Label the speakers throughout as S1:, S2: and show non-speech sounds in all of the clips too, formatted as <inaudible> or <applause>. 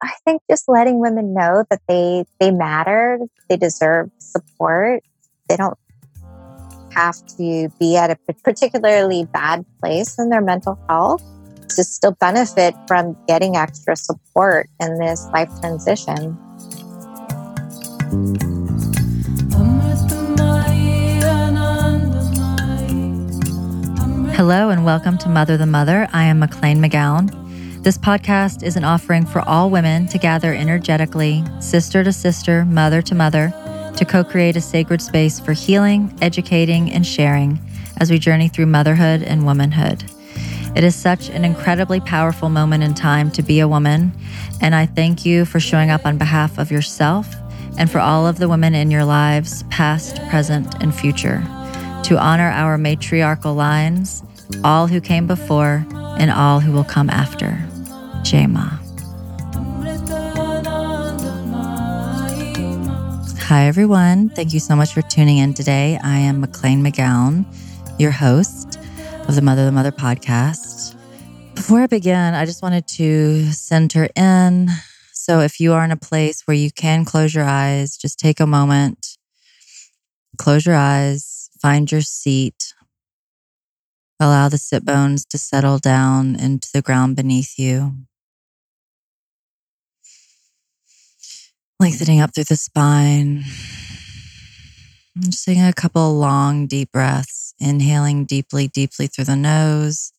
S1: I think just letting women know that they they matter, they deserve support. They don't have to be at a particularly bad place in their mental health to still benefit from getting extra support in this life transition.
S2: Hello and welcome to Mother the Mother. I am McLean McGowan. This podcast is an offering for all women to gather energetically, sister to sister, mother to mother, to co create a sacred space for healing, educating, and sharing as we journey through motherhood and womanhood. It is such an incredibly powerful moment in time to be a woman, and I thank you for showing up on behalf of yourself and for all of the women in your lives, past, present, and future. To honor our matriarchal lines, all who came before, and all who will come after. Jai Ma. Hi, everyone. Thank you so much for tuning in today. I am McLean McGowan, your host of the Mother the Mother podcast. Before I begin, I just wanted to center in. So, if you are in a place where you can close your eyes, just take a moment, close your eyes, find your seat, allow the sit bones to settle down into the ground beneath you. Lengthening up through the spine. just taking a couple long, deep breaths, inhaling deeply, deeply through the nose,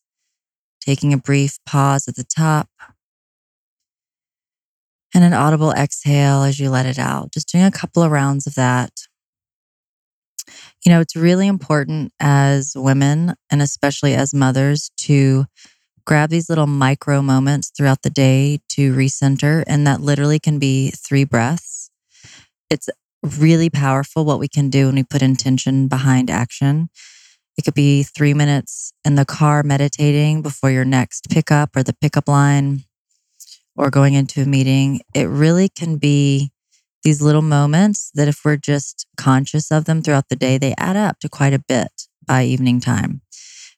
S2: taking a brief pause at the top, and an audible exhale as you let it out. Just doing a couple of rounds of that. You know, it's really important as women and especially as mothers to grab these little micro moments throughout the day to recenter. And that literally can be three breaths. It's really powerful what we can do when we put intention behind action. It could be three minutes in the car meditating before your next pickup or the pickup line or going into a meeting. It really can be these little moments that, if we're just conscious of them throughout the day, they add up to quite a bit by evening time.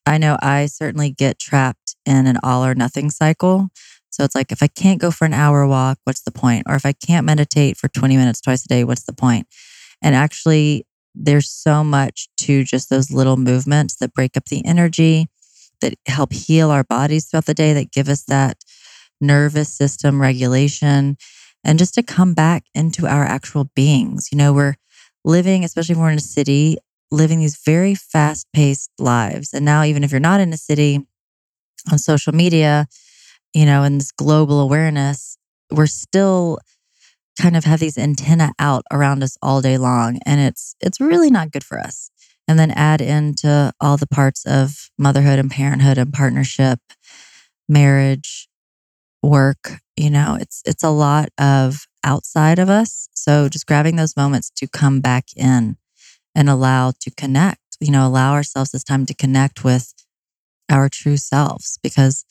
S2: I know I certainly get trapped in an all or nothing cycle. So it's like, if I can't go for an hour walk, what's the point? Or if I can't meditate for 20 minutes twice a day, what's the point? And actually, there's so much to just those little movements that break up the energy, that help heal our bodies throughout the day, that give us that nervous system regulation, and just to come back into our actual beings. You know, we're living, especially if we're in a city, living these very fast paced lives. And now, even if you're not in a city on social media, you know, and this global awareness, we're still kind of have these antenna out around us all day long. And it's it's really not good for us. And then add into all the parts of motherhood and parenthood and partnership, marriage, work, you know, it's it's a lot of outside of us. So just grabbing those moments to come back in and allow to connect, you know, allow ourselves this time to connect with our true selves. Because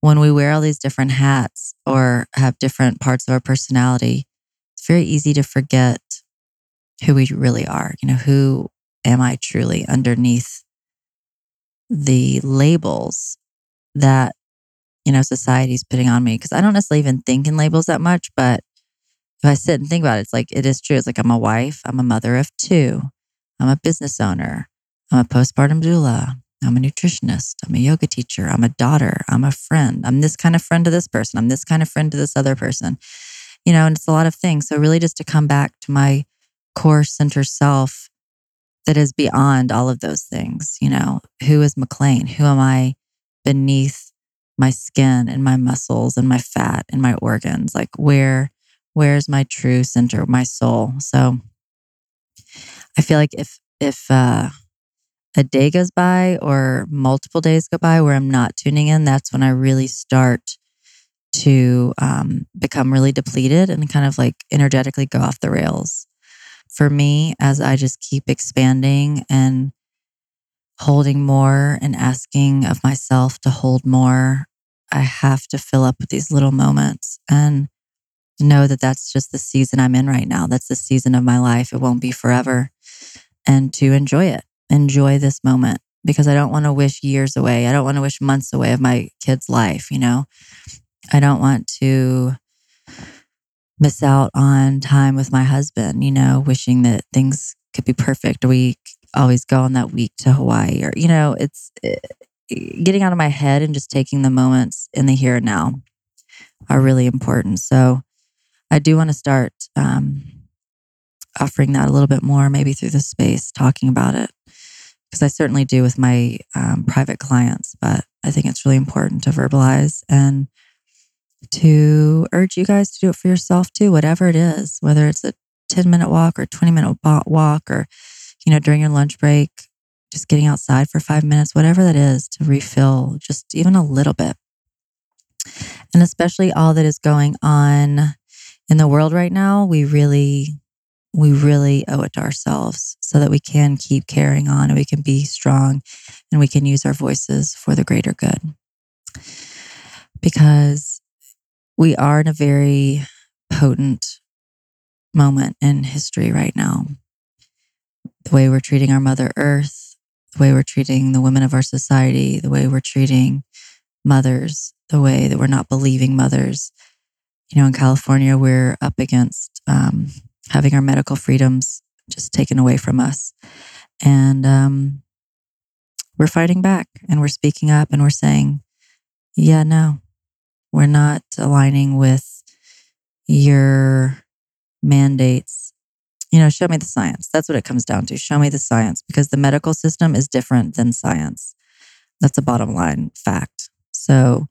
S2: when we wear all these different hats or have different parts of our personality, it's very easy to forget who we really are. You know, who am I truly underneath the labels that, you know, society's putting on me? Because I don't necessarily even think in labels that much, but if I sit and think about it, it's like it is true. It's like I'm a wife, I'm a mother of two, I'm a business owner. I'm a postpartum doula. I'm a nutritionist. I'm a yoga teacher. I'm a daughter. I'm a friend. I'm this kind of friend to this person. I'm this kind of friend to this other person. You know, and it's a lot of things. So, really, just to come back to my core center self that is beyond all of those things. You know, who is McLean? Who am I beneath my skin and my muscles and my fat and my organs? Like, where, where's my true center, my soul? So, I feel like if if uh, a day goes by or multiple days go by where I'm not tuning in, that's when I really start to um, become really depleted and kind of like energetically go off the rails. For me, as I just keep expanding and holding more and asking of myself to hold more, I have to fill up with these little moments and know that that's just the season I'm in right now. That's the season of my life. It won't be forever and to enjoy it, enjoy this moment because I don't want to wish years away. I don't want to wish months away of my kid's life, you know? I don't want to miss out on time with my husband, you know, wishing that things could be perfect. We always go on that week to Hawaii or, you know, it's eh, getting out of my head and just taking the moments in the here and now are really important. So I do want to start um, offering that a little bit more, maybe through the space, talking about it. Because I certainly do with my um, private clients, but I think it's really important to verbalize and to urge you guys to do it for yourself too, whatever it is, whether it's a 10 minute walk or 20 minute walk or, you know, during your lunch break, just getting outside for five minutes, whatever that is to refill just even a little bit. And especially all that is going on in the world right now, we really, we really owe it to ourselves so that we can keep carrying on and we can be strong and we can use our voices for the greater good. Because we are in a very potent moment in history right now. The way we're treating our Mother Earth, the way we're treating the women of our society, the way we're treating mothers, the way that we're not believing mothers. You know, in California, we're up against um, having our medical freedoms just taken away from us. And um, we're fighting back and we're speaking up and we're saying, yeah, no, we're not aligning with your mandates. You know, show me the science. That's what it comes down to. Show me the science because the medical system is different than science. That's a bottom line fact. So,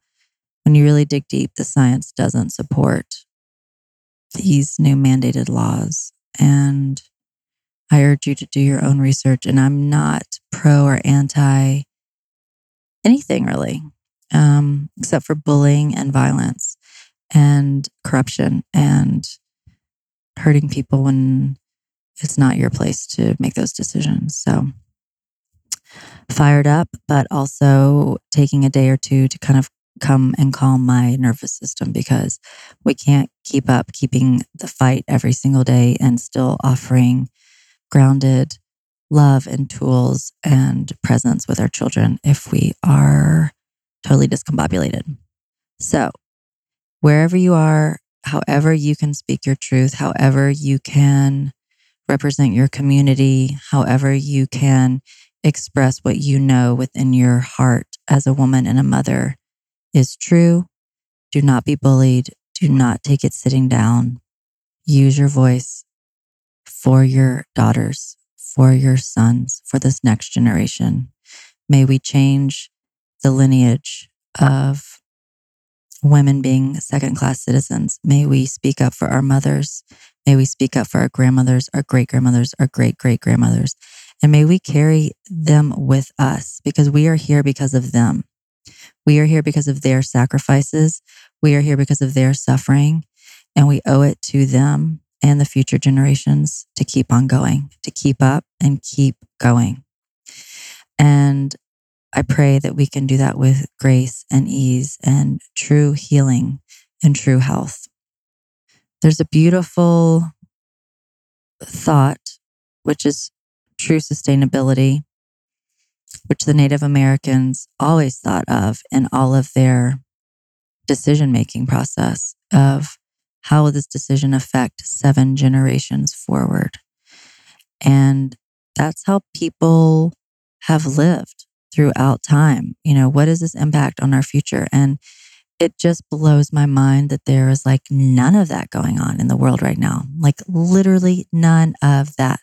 S2: when you really dig deep, the science doesn't support these new mandated laws. And I urge you to do your own research. And I'm not pro or anti anything really um, except for bullying and violence and corruption and hurting people when it's not your place to make those decisions. So, fired up, but also taking a day or two to kind of come and calm my nervous system because we can't keep up keeping the fight every single day and still offering grounded love and tools and presence with our children if we are totally discombobulated. So, wherever you are, however you can speak your truth, however you can represent your community, however you can express what you know within your heart as a woman and a mother is true. Do not be bullied. Do not take it sitting down. Use your voice for your daughters, for your sons, for this next generation. May we change the lineage of women being second class citizens. May we speak up for our mothers. May we speak up for our grandmothers, our great grandmothers, our great great grandmothers. And may we carry them with us because we are here because of them. We are here because of their sacrifices. We are here because of their suffering. And we owe it to them and the future generations to keep on going, to keep up and keep going. And I pray that we can do that with grace and ease and true healing and true health. There's a beautiful thought, which is true sustainability, which the Native Americans always thought of in all of their decision making process of how will this decision affect seven generations forward? And that's how people have lived throughout time. You know, what is this impact on our future? And it just blows my mind that there is like none of that going on in the world right now. Like literally none of that.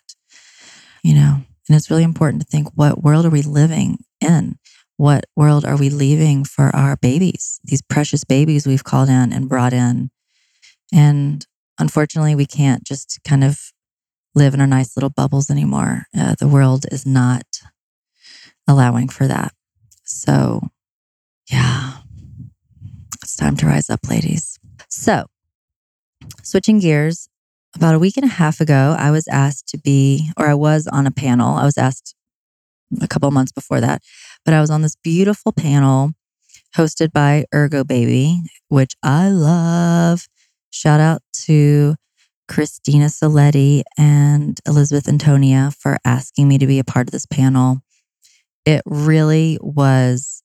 S2: You know, and it's really important to think what world are we living in? What world are we leaving for our babies? These precious babies we've called in and brought in. And unfortunately, we can't just kind of live in our nice little bubbles anymore. Uh, the world is not allowing for that. So, yeah, it's time to rise up, ladies. So, switching gears, about a week and a half ago, I was asked to be, or I was on a panel. I was asked a couple months before that, but I was on this beautiful panel hosted by Ergo Baby, which I love. Shout out to Christina Saletti and Elizabeth Antonia for asking me to be a part of this panel it really was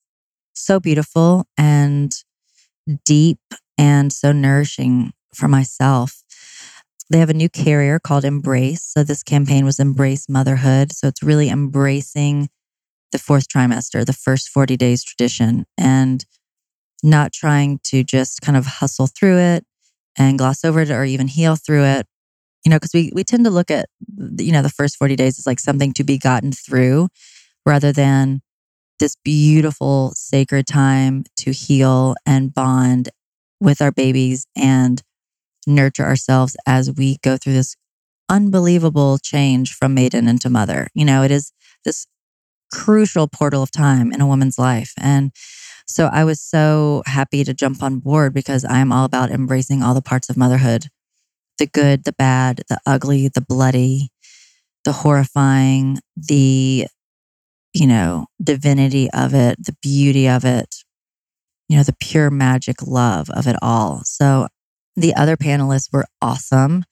S2: so beautiful and deep and so nourishing for myself they have a new carrier called Embrace. So this campaign was Embrace Motherhood. So it's really embracing the fourth trimester, the first 40 days tradition, and not trying to just kind of hustle through it and gloss over it or even heal through it. You know, because we, we tend to look at, you know, the first 40 days as like something to be gotten through rather than this beautiful sacred time to heal and bond with our babies and nurture ourselves as we go through this unbelievable change from maiden into mother. You know, it is this crucial portal of time in a woman's life. And so I was so happy to jump on board because I'm all about embracing all the parts of motherhood the good, the bad, the ugly, the bloody, the horrifying, the, you know, divinity of it, the beauty of it, you know, the pure magic love of it all. So the other panelists were awesome.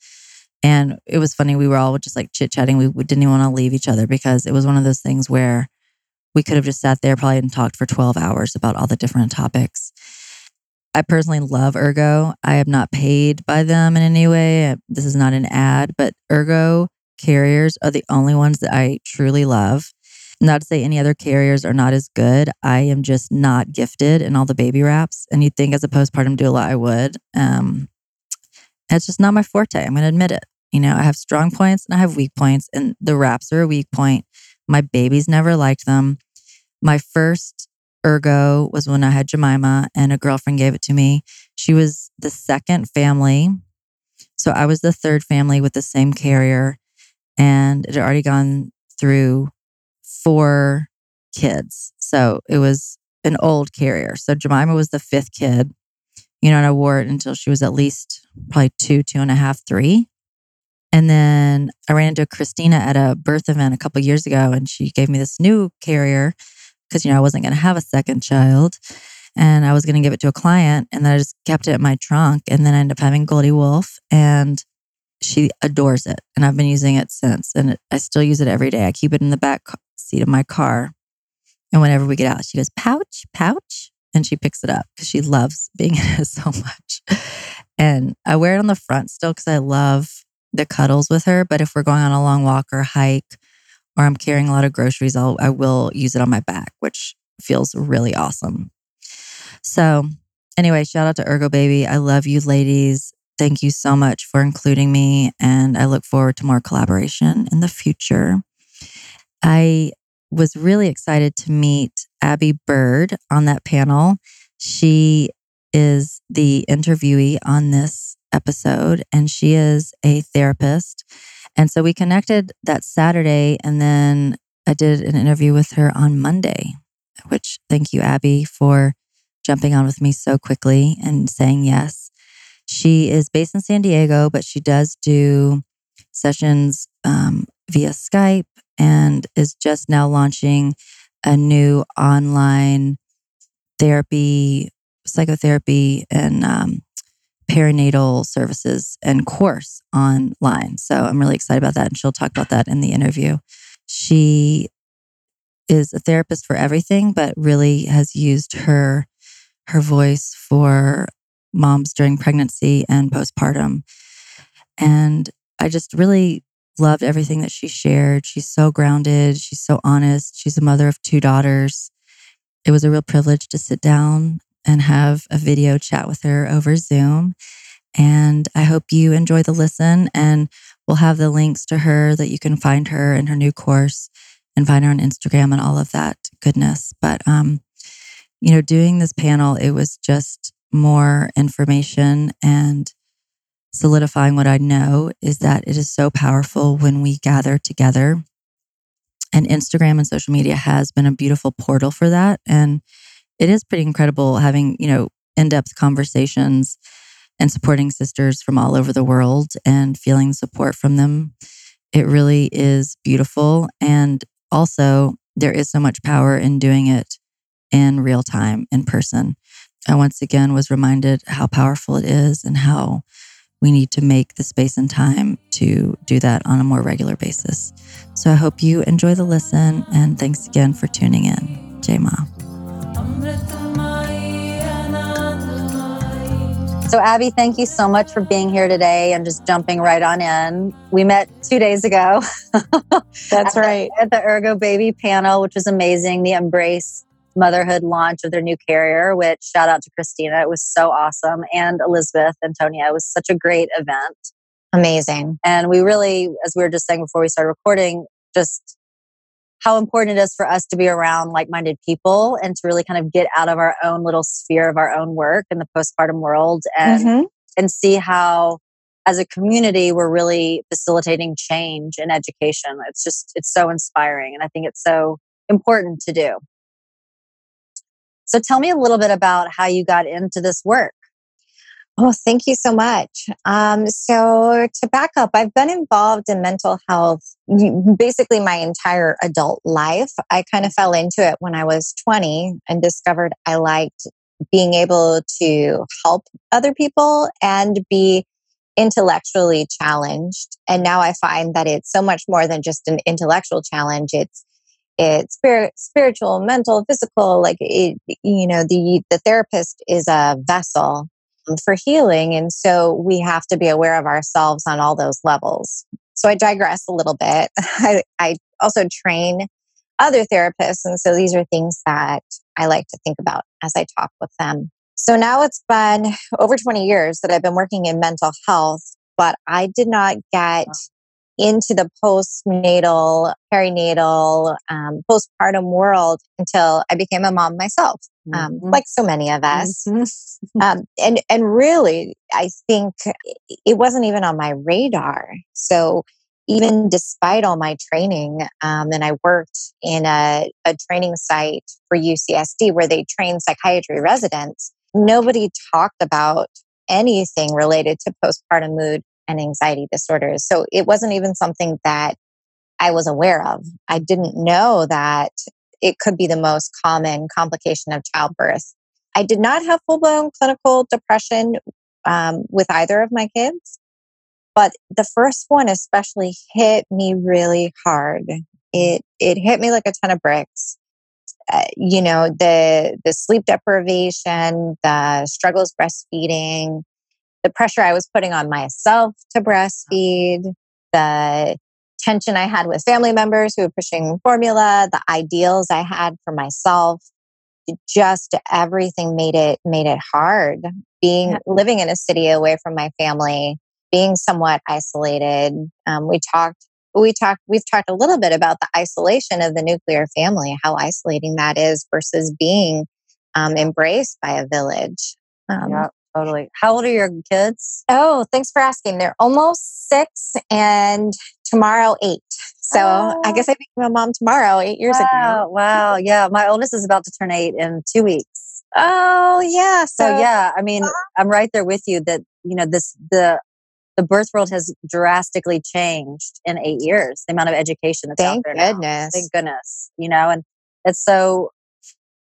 S2: And it was funny. We were all just like chit chatting. We, didn't even want to leave each other because it was one of those things where we could have just sat there probably and talked for 12 hours about all the different topics. I personally love Ergo. I am not paid by them in any way. This is not an ad, but Ergo carriers are the only ones that I truly love. Not to say any other carriers are not as good. I am just not gifted in all the baby wraps. And you'd think as a postpartum doula, I would. Um, it's just not my forte. I'm going to admit it. You know, I have strong points and I have weak points, and the wraps are a weak point. My babies never liked them. My first ergo was when I had Jemima, and a girlfriend gave it to me. She was the second family. So I was the third family with the same carrier, and it had already gone through four kids. So it was an old carrier. So Jemima was the fifth kid, you know, and I wore it until she was at least probably two, two and a half, three. And then I ran into Christina at a birth event a couple years ago, and she gave me this new carrier because, you know, I wasn't going to have a second child and I was going to give it to a client. And then I just kept it in my trunk. And then I ended up having Goldie Wolf, and she adores it. And I've been using it since. And I still use it every day. I keep it in the back seat of my car. And whenever we get out, she goes, pouch, pouch. And she picks it up because she loves being <laughs> in it so much. And I wear it on the front still because I love the cuddles with her. But if we're going on a long walk or hike, or I'm carrying a lot of groceries, I'll I will use it on my back, which feels really awesome. So anyway, shout out to Ergo Baby. I love you ladies. Thank you so much for including me. And I look forward to more collaboration in the future. I was really excited to meet Abby Bird on that panel. She is the interviewee on this episode, and she is a therapist. And so we connected that Saturday, and then I did an interview with her on Monday, which thank you, Abby, for jumping on with me so quickly and saying yes. She is based in San Diego, but she does do sessions um, via Skype and is just now launching a new online therapy, psychotherapy, and um, perinatal services and course online. So I'm really excited about that. And she'll talk about that in the interview. She is a therapist for everything, but really has used her her voice for moms during pregnancy and postpartum. And I just really loved everything that she shared. She's so grounded. She's so honest. She's a mother of two daughters. It was a real privilege to sit down and have a video chat with her over Zoom. And I hope you enjoy the listen. And we'll have the links to her that you can find her in her new course and find her on Instagram and all of that goodness. But um, you know, doing this panel, it was just more information and solidifying what I know is that it is so powerful when we gather together. And Instagram and social media has been a beautiful portal for that. And it is pretty incredible having, you know, in depth conversations and supporting sisters from all over the world and feeling support from them. It really is beautiful. And also, there is so much power in doing it in real time, in person. I once again was reminded how powerful it is and how we need to make the space and time to do that on a more regular basis. So I hope you enjoy the listen and thanks again for tuning in. Jai Ma.
S3: So, Abby, thank you so much for being here today and just jumping right on in. We met two days ago.
S1: That's <laughs>
S3: at
S1: right.
S3: The, at the Ergo Baby panel, which was amazing. The Embrace Motherhood launch of their new carrier, which shout out to Christina. It was so awesome. And Elizabeth Antonia. It was such a great event.
S1: Amazing.
S3: And we really, as we were just saying before we started recording, just how important it is for us to be around like minded people and to really kind of get out of our own little sphere of our own work in the postpartum world and, mm-hmm. and see how, as a community, we're really facilitating change in education. It's just, it's so inspiring. And I think it's so important to do. So tell me a little bit about how you got into this work.
S1: Oh, thank you so much. Um, so, to back up, I've been involved in mental health basically my entire adult life. I kind of fell into it when I was 20 and discovered I liked being able to help other people and be intellectually challenged. And now I find that it's so much more than just an intellectual challenge. It's it's spirit, spiritual, mental, physical. Like it, you know, the the therapist is a vessel um, for healing. And so we have to be aware of ourselves on all those levels. So I digress a little bit. <laughs> I, I also train other therapists. And so these are things that I like to think about as I talk with them. So now it's been over 20 years that I've been working in mental health, but I did not get into the postnatal, perinatal, um, postpartum world until I became a mom myself, um, mm-hmm. like so many of us. Mm-hmm. <laughs> um, and and really, I think it wasn't even on my radar. So even despite all my training, um, and I worked in a, a training site for UCSD where they train psychiatry residents, nobody talked about anything related to postpartum mood and anxiety disorders. So it wasn't even something that I was aware of. I didn't know that it could be the most common complication of childbirth. I did not have full blown clinical depression um, with either of my kids, but the first one especially hit me really hard. It it hit me like a ton of bricks. Uh, you know the the sleep deprivation, the struggles breastfeeding, the pressure I was putting on myself to breastfeed, the tension I had with family members who were pushing formula, the ideals I had for myself, just everything made it made it hard. Being yeah. living in a city away from my family, being somewhat isolated. Um, we talked we talked we've talked a little bit about the isolation of the nuclear family, how isolating that is versus being um, embraced by a village.
S3: Um, yeah. Totally. How old are your kids?
S1: Oh, thanks for asking. They're almost six and tomorrow eight. So oh. I guess I became a mom tomorrow, eight years
S3: wow,
S1: ago.
S3: Wow. Yeah. My oldest is about to turn eight in two weeks.
S1: Oh, yeah.
S3: So, so yeah, I mean, uh-huh. I'm right there with you that, you know, this, the, the birth world has drastically changed in eight years. The amount of education that's
S1: Thank
S3: out there.
S1: goodness. Now.
S3: Thank goodness. You know, and it's so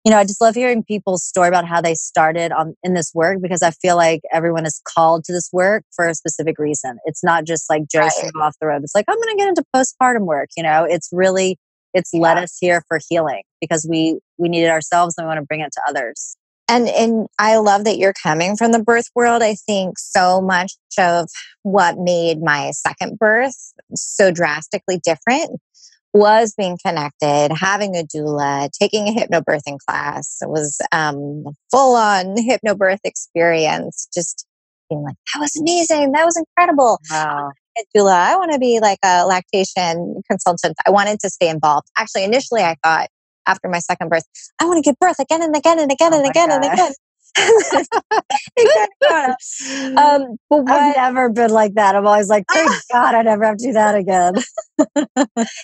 S3: you know, I just love hearing people's story about how they started on in this work because I feel like everyone is called to this work for a specific reason. It's not just like Joe right. off the road. It's like I'm going to get into postpartum work. You know, it's really it's yeah. led us here for healing because we we need it ourselves and we want to bring it to others.
S1: And and I love that you're coming from the birth world. I think so much of what made my second birth so drastically different was being connected, having a doula, taking a hypnobirthing class. It was um, full on hypnobirth experience. Just being like, that was amazing. That was incredible.
S3: Wow.
S1: Doula, I want to be like a lactation consultant. I wanted to stay involved. Actually, initially, I thought after my second birth, I want to give birth again and again and again oh and again God. and again. <laughs> <laughs>
S3: um, but I've never been like that. I'm always like, thank <laughs> God I never have to do that again.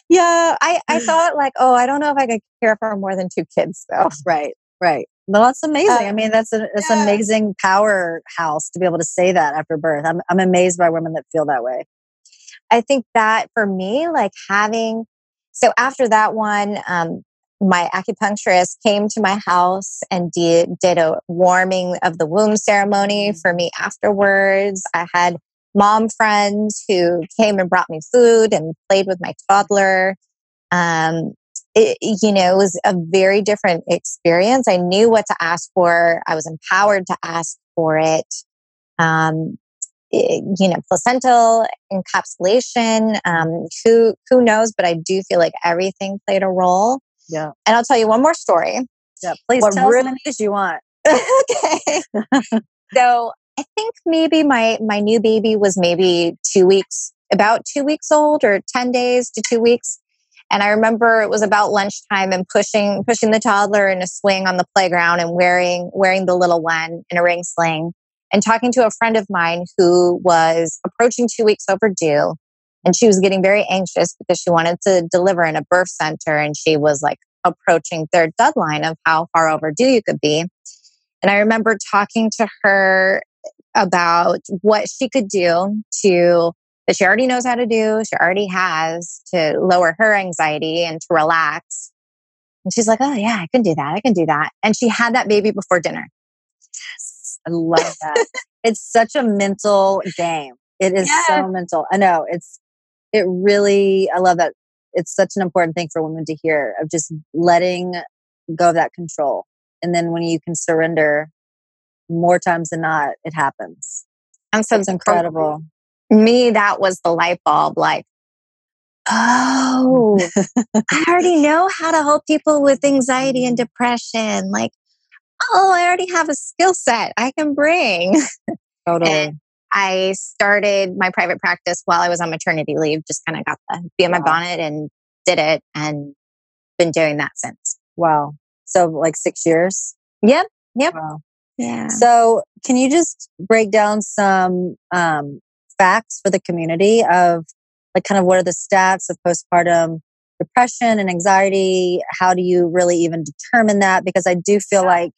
S1: yeah, I, I thought like, oh, I don't know if I could care for more than two kids though.
S3: Right, right. Well, that's amazing. I mean, that's an yeah. amazing powerhouse to be able to say that after birth. I'm I'm amazed by women that feel that way.
S1: I think that for me, like having so after that one, um, my acupuncturist came to my house and did, did a warming of the womb ceremony for me afterwards. I had mom friends who came and brought me food and played with my toddler. Um, it, you know, it was a very different experience. I knew what to ask for. I was empowered to ask for it. um, you know, placental encapsulation. Um, who who knows? But I do feel like everything played a role.
S3: Yeah.
S1: And I'll tell you one more story.
S3: Yeah. Please
S1: What
S3: tell
S1: really-
S3: many you want. <laughs>
S1: okay. so I think maybe my my new baby was maybe two weeks, about two weeks old, or ten days to two weeks. And I remember it was about lunchtime and pushing pushing the toddler in a swing on the playground and wearing wearing the little one in a ring sling and talking to a friend of mine who was approaching two weeks overdue. And she was getting very anxious because she wanted to deliver in a birth center and she was like approaching their deadline of how far overdue you could be. And I remember talking to her about what she could do to that she already knows how to do, she already has to lower her anxiety and to relax. And she's like, Oh, yeah, I can do that. I can do that. And she had that baby before dinner.
S3: I love that. it's such a mental game. It is
S1: Yeah.
S3: so mental. I know it's, it really, I love that. It's such an important thing for women to hear of just letting go of that control. And then when you can surrender more times than not, it happens.
S1: And so
S3: It's incredible.
S1: me, that was the light bulb like, oh, <laughs> I already know how to help people with anxiety and depression. Like, oh, I already have a skill set I can bring. <laughs>
S3: Totally.
S1: I started my private practice while I was on maternity leave, just kind of got the bee in my
S3: Wow.
S1: bonnet and did it and been doing that since.
S3: Wow. So like six years.
S1: Yep. Yep.
S3: Wow.
S1: Yeah.
S3: So, can you just break down some um, facts for the community of like kind of what are the stats of postpartum depression and anxiety? How do you really even determine that? Because I do feel like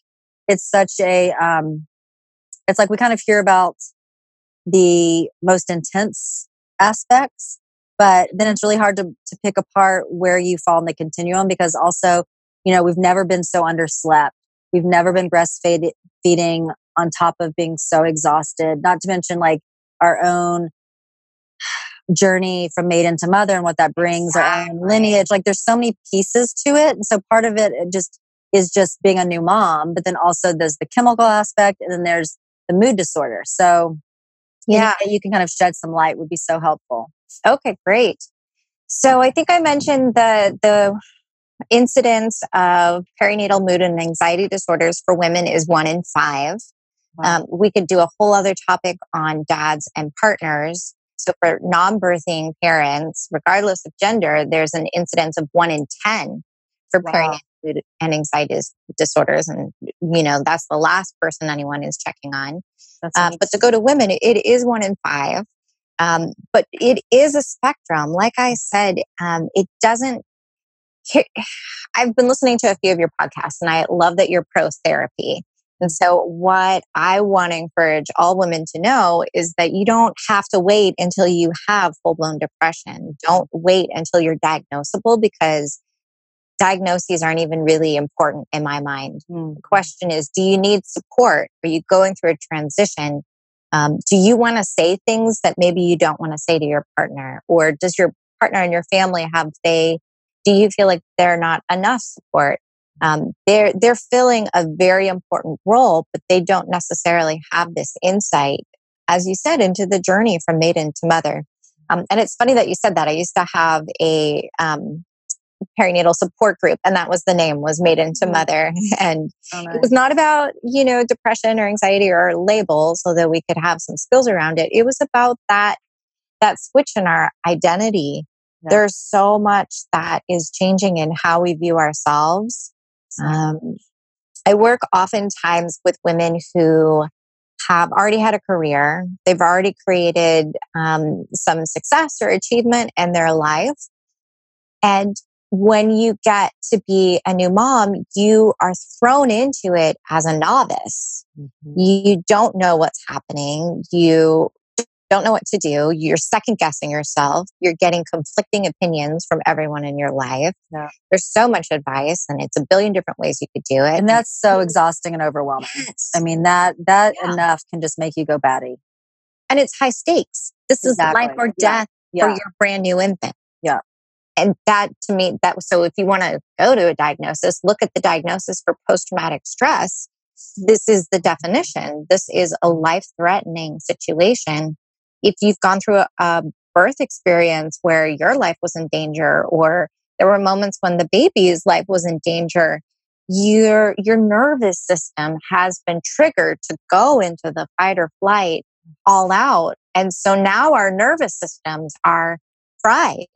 S3: it's such a, um, it's like we kind of hear about the most intense aspects, but then it's really hard to, to pick apart where you fall in the continuum because also, you know, we've never been so underslept. We've never been breastfeeding on top of being so exhausted, not to mention like our own <sighs> journey from maiden to mother and what that brings, our own lineage. Like there's so many pieces to it. And so part of it, it just is just being a new mom, but then also there's the chemical aspect and then there's the mood disorder. So
S1: yeah.
S3: you can kind of shed some light would be so helpful.
S1: Okay, great. So I think I mentioned the the incidence of perinatal mood and anxiety disorders for women is one in five.
S3: Wow.
S1: Um, we could do a whole other topic on dads and partners. So for non-birthing parents, regardless of gender, there's an incidence of one in ten for
S3: Wow.
S1: perinatal mood and anxiety disorders, and you know that's the last person anyone is checking on. Um, but to go to women, it is one in five. Um, but it is a spectrum. Like I said, um, it doesn't. I've been listening to a few of your podcasts, and I love that you're pro therapy. And so, what I want to encourage all women to know is that you don't have to wait until you have full blown depression. Don't wait until you're diagnosable because diagnoses aren't even really important in my mind.
S3: Mm.
S1: the question is do you need support? Are you going through a transition? Um, do you want to say things that maybe you don't want to say to your partner? Or does your partner and your family have they do you feel like they're not enough support? Um, they're they're filling a very important role but they don't necessarily have this insight as you said into the journey from maiden to mother. Um, and it's funny that you said that. I used to have a um, perinatal support group and that was the name was maiden to
S3: Mhm.
S1: mother. <laughs> And
S3: Oh,
S1: it was not about you know depression or anxiety or labels so that we could have some skills around it. It was about that that switch in our identity.
S3: Yeah.
S1: there's so much that is changing in how we view ourselves. Um, i work oftentimes with women who have already had a career. They've already created um, some success or achievement in their life. And when you get to be a new mom, you are thrown into it as a novice.
S3: Mhm.
S1: You don't know what's happening. You don't know what to do. You're second guessing yourself. You're getting conflicting opinions from everyone in your life.
S3: Yeah.
S1: There's so much advice and it's a billion different ways you could do it.
S3: And that's so exhausting and overwhelming.
S1: Yes.
S3: I mean, that, that
S1: Yeah.
S3: enough can just make you go batty.
S1: and it's high stakes. This is life
S3: Exactly.
S1: or death
S3: Yeah.
S1: for your brand new infant.
S3: Yeah.
S1: And that to me, that so if you want to go to a diagnosis, look at the diagnosis for post traumatic stress. this is the definition. This is a life threatening situation. If you've gone through a, a birth experience where your life was in danger or there were moments when the baby's life was in danger, your your nervous system has been triggered to go into the fight or flight all out. And so now our nervous systems are fried.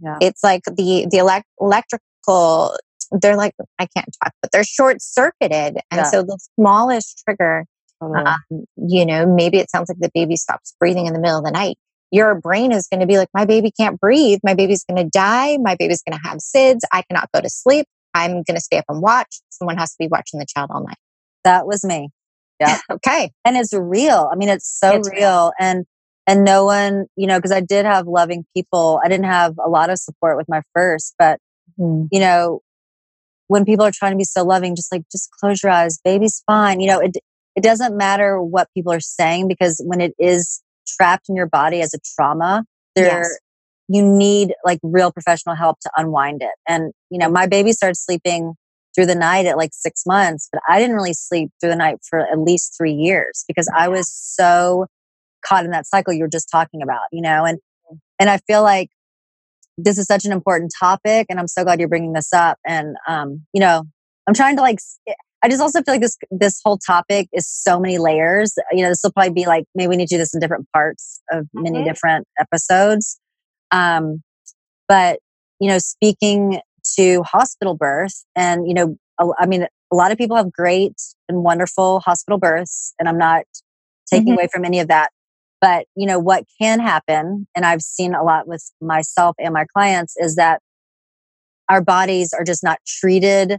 S1: Yeah. It's like the the elect- electrical they're like I can't talk, but they're short circuited, and yeah. so the smallest trigger, um, you know, maybe it sounds like the baby stops breathing in the middle of the night. Your brain is going to be like, my baby can't breathe. My baby's going to die. My baby's going to have SIDS. I cannot go to sleep. I'm going to stay up and watch. Someone has to be watching the child all night.
S3: That was me. Yeah. <laughs>
S1: okay.
S3: And it's real. I mean, it's so it's real. real. And and no one, you know, because I did have loving people. I didn't have a lot of support with my first, but mm. you know, when people are trying to be so loving, just like, just close your eyes, baby's fine. You know, it, it doesn't matter what people are saying because when it is trapped in your body as a trauma, there, yes. you need like real professional help to unwind it. And, you know, my baby started sleeping through the night at like six months, but I didn't really sleep through the night for at least three years because I was so caught in that cycle you're just talking about, you know, and, and I feel like this is such an important topic and i'm so glad you're bringing this up and um, you know i'm trying to like i just also feel like this this whole topic is so many layers you know this will probably be like maybe we need to do this in different parts of mm-hmm. many different episodes um, but you know speaking to hospital birth and you know I mean a lot of people have great and wonderful hospital births and i'm not taking mm-hmm. away from any of that but, you know, what can happen, and I've seen a lot with myself and my clients, is that our bodies are just not treated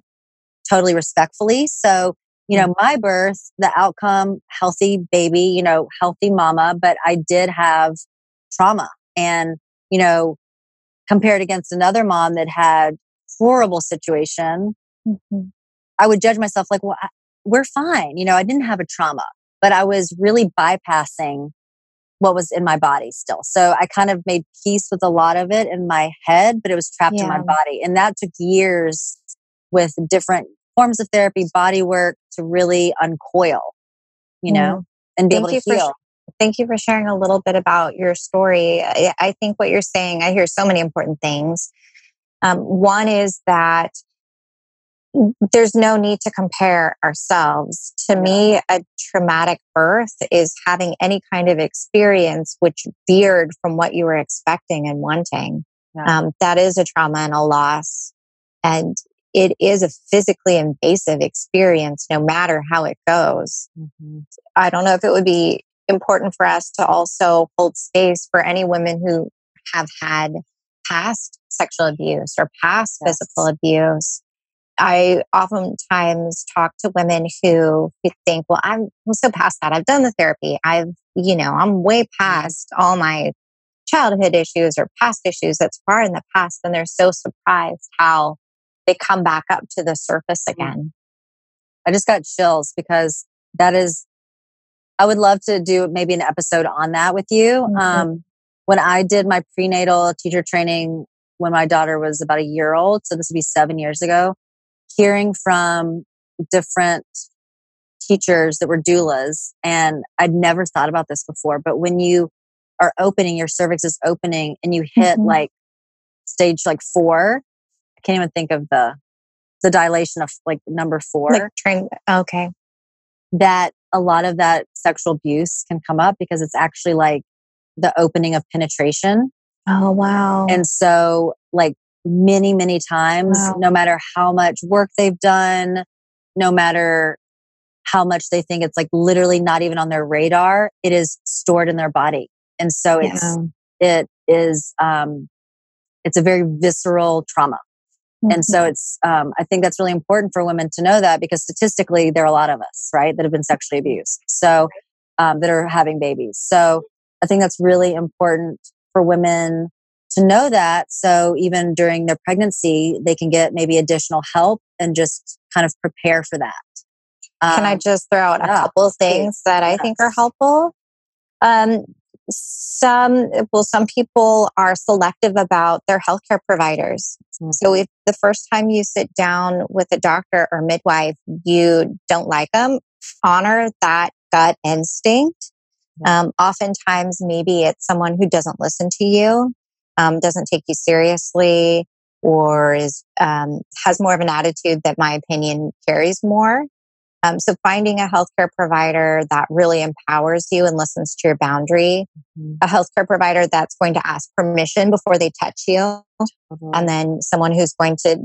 S3: totally respectfully. So, you know, my birth, the outcome, healthy baby, you know, healthy mama, but I did have trauma. And, you know, compared against another mom that had horrible situation, mm-hmm. I would judge myself like, well, I, we're fine. You know, I didn't have a trauma, but I was really bypassing what was in my body still. So I kind of made peace with a lot of it in my head, but it was trapped yeah. in my body. And that took years with different forms of therapy, body work to really uncoil, you know, mm. and be Thank able to heal.
S1: Thank you for sharing a little bit about your story. I, I, think what you're saying, I hear so many important things. Um, one is that there's no need to compare ourselves. To me, a traumatic birth is having any kind of experience which veered from what you were expecting and wanting. Yeah. Um, that is a trauma and a loss. And it is a physically invasive experience, no matter how it goes. Mm-hmm. I don't know if it would be important for us to also hold space for any women who have had past sexual abuse or past yes. physical abuse I oftentimes talk to women who think, well, I'm, I'm so past that. I've done the therapy. I've, you know, I'm way mm-hmm. past all my childhood issues or past issues that's far in the past. And they're so surprised how they come back up to the surface mm. again.
S3: I just got chills because that is, I would love to do maybe an episode on that with you. Mm-hmm. Um, when I did my prenatal teacher training when my daughter was about a year old, so this would be seven years ago, hearing from different teachers that were doulas and I'd never thought about this before, but when you are opening, your cervix is opening and you hit mm-hmm. like stage like four, I can't even think of the the dilation of like number four. Like
S1: train okay.
S3: That a lot of that sexual abuse can come up because it's actually like the opening of penetration.
S1: Oh wow.
S3: And so like many, many times, wow. no matter how much work they've done, no matter how much they think it's like literally not even on their radar, it is stored in their body. And so it's, yeah. it is, um, it's a very visceral trauma. Mm-hmm. And so mm-hmm. it's, um, I think that's really important for women to know that because statistically, there are a lot of us, right, that have been sexually abused. So, um, that are having babies. So I think that's really important for women to know that. So even during their pregnancy, they can get maybe additional help and just kind of prepare for that.
S1: Um, can I um, just throw out yeah, a couple of things that I yes. think are helpful? Um, some well some people are selective about their healthcare providers mm-hmm. so if the first time you sit down with a doctor or midwife you don't like them honor that gut instinct um, oftentimes maybe it's someone who doesn't listen to you um, doesn't take you seriously or is um, has more of an attitude that my opinion carries more um, so finding a healthcare provider that really empowers you and listens to your boundary, mm-hmm. a healthcare provider that's going to ask permission before they touch you, mm-hmm. and then someone who's going to,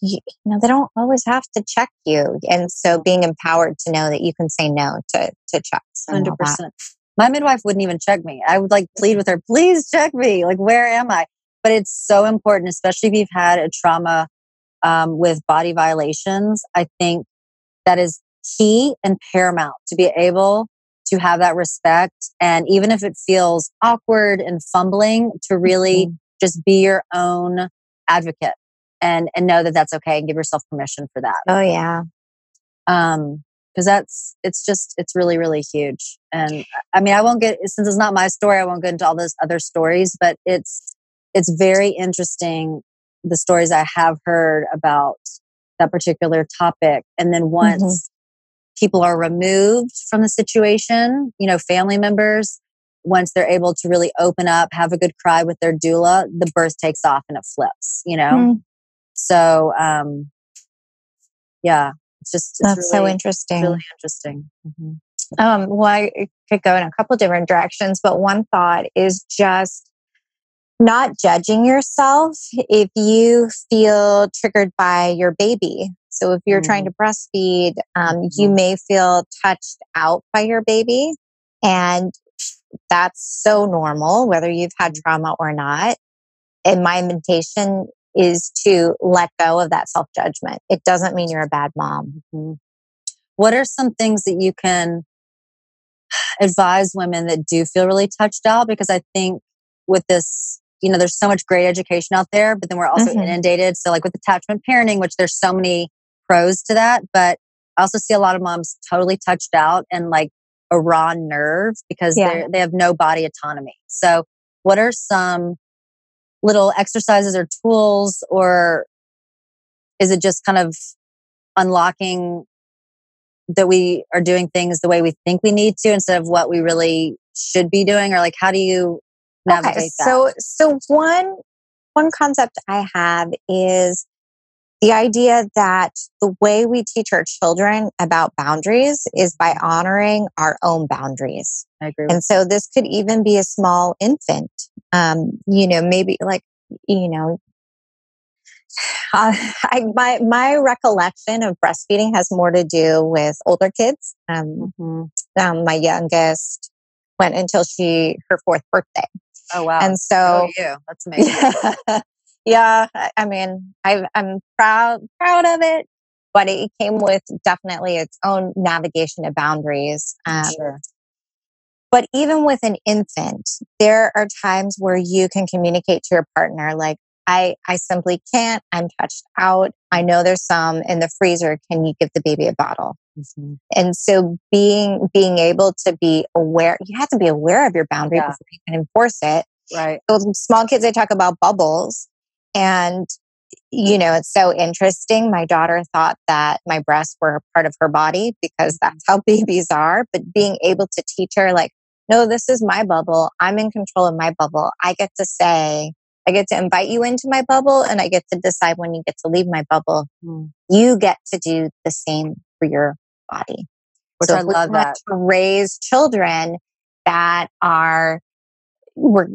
S1: you know, they don't always have to check you. And so being empowered to know that you can say no to, to checks. 100%.
S3: My midwife wouldn't even check me. I would like plead with her, please check me. Like, where am I? But it's so important, especially if you've had a trauma um, with body violations. I think that is key and paramount to be able to have that respect. And even if it feels awkward and fumbling, to really mm-hmm. just be your own advocate and, and know that that's okay and give yourself permission for that.
S1: Oh, yeah.
S3: Um, because that's it's just it's really really huge and i mean i won't get since it's not my story i won't get into all those other stories but it's it's very interesting the stories i have heard about that particular topic and then mm-hmm. once mm-hmm people are removed from the situation, you know, family members, once they're able to really open up, have a good cry with their doula, the birth takes off and it flips, you know? Mm. So, um, yeah, it's just, it's
S1: that's really, so interesting.
S3: Really interesting.
S1: Mm-hmm. Um, well, I could go in a couple different directions, but one thought is just not judging yourself if you feel triggered by your baby so if you're mm. trying to breastfeed, um, you mm-hmm. may feel touched out by your baby. And that's so normal, whether you've had mm. trauma or not. And my invitation is to let go of that self judgment. It doesn't mean you're a bad mom.
S3: Mm-hmm. What are some things that you can <sighs> advise women that do feel really touched out? Because I think with this, you know, there's so much great education out there, but then we're also mm-hmm. inundated. So, like with attachment parenting, which there's so many pros to that, but I also see a lot of moms totally touched out and like a raw nerve because yeah. they have no body autonomy. So, what are some little exercises or tools, or is it just kind of unlocking that we are doing things the way we think we need to instead of what we really should be doing? Or like, how do you navigate okay,
S1: that? So, so one one concept I have is the idea that the way we teach our children about boundaries is by honoring our own boundaries.
S3: I agree.
S1: And so this could even be a small infant. Um, you know, maybe like, you know, <sighs> uh, I, my my recollection of breastfeeding has more to do with older kids. Um, mm-hmm. um, my youngest went until she her fourth birthday.
S3: Oh wow!
S1: And so
S3: you. That's amazing. <laughs> <laughs>
S1: yeah, I mean, I, I'm proud proud of it, but it came with definitely its own navigation of boundaries.
S3: Um, sure.
S1: But even with an infant, there are times where you can communicate to your partner, like, I, I simply can't. I'm touched out. I know there's some in the freezer. Can you give the baby a bottle? Mm-hmm. And so being being able to be aware, you have to be aware of your boundary yeah. before you can enforce it.
S3: Right.
S1: So small kids, they talk about bubbles. And, you know, it's so interesting. My daughter thought that my breasts were a part of her body because mm-hmm. that's how <laughs> babies are. But being able to teach her, like, no, this is my bubble. I'm in control of my bubble. I get to say, I get to invite you into my bubble and I get to decide when you get to leave my bubble. Mm. You get to do the same for your body.
S3: Which so I love that.
S1: To raise children that are, we're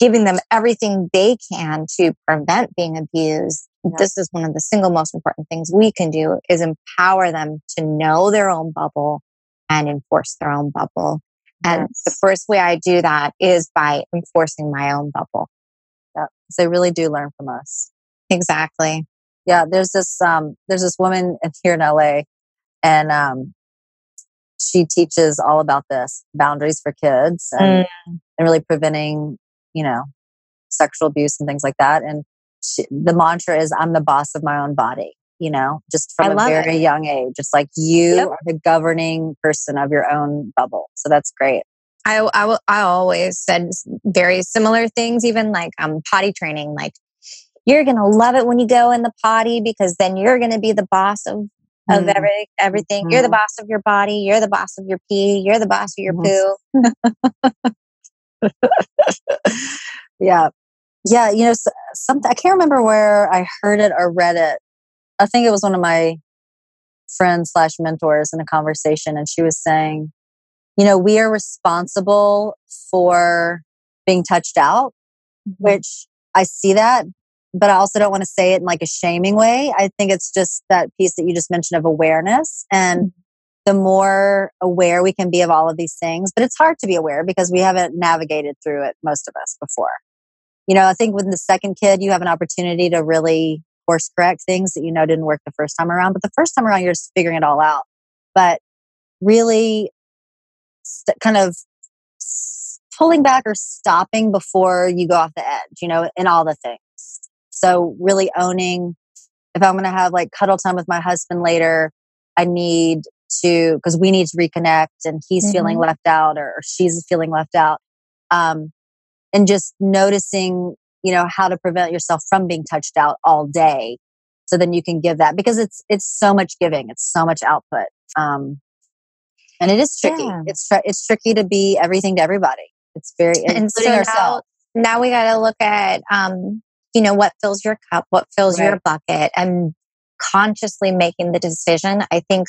S1: giving them everything they can to prevent being abused. Yeah. This is one of the single most important things we can do is empower them to know their own bubble and enforce their own bubble. Yes. And the first way I do that is by enforcing my own bubble.
S3: Yeah. So they really do learn from us.
S1: Exactly.
S3: Yeah. There's this, um, there's this woman here in LA and, um, she teaches all about this boundaries for kids and, mm. and really preventing you know, sexual abuse and things like that. And she, the mantra is, I'm the boss of my own body, you know, just from a very it. young age. It's like you yep. are the governing person of your own bubble. So that's great.
S1: I, I, I always said very similar things, even like um, potty training. Like, you're going to love it when you go in the potty because then you're going to be the boss of, of every, everything. Mm. You're the mm-hmm. boss of your body. You're the boss of your pee. You're the boss of your mm.
S3: poo. <laughs> <laughs> yeah. Yeah. You know, something, I can't remember where I heard it or read it. I think it was one of my friends slash mentors in a conversation. And she was saying, you know, we are responsible for being touched out, mm-hmm. which I see that, but I also don't want to say it in like a shaming way. I think it's just that piece that you just mentioned of awareness and mm-hmm. The more aware we can be of all of these things, but it's hard to be aware because we haven't navigated through it, most of us before. You know, I think with the second kid, you have an opportunity to really course correct things that you know didn't work the first time around, but the first time around, you're just figuring it all out. But really st- kind of pulling back or stopping before you go off the edge, you know, in all the things. So really owning if I'm going to have like cuddle time with my husband later, I need to, because we need to reconnect and he's mm-hmm. feeling left out or, or she's feeling left out. Um, and just noticing, you know, how to prevent yourself from being touched out all day. So then you can give that because it's, it's so much giving. It's so much output. Um, and it is tricky. Yeah. It's tr- it's tricky to be everything to everybody. It's very and so
S1: ourselves. Now, now we got to look at um, you know what fills your cup, what fills right. your bucket, and consciously making the decision. I think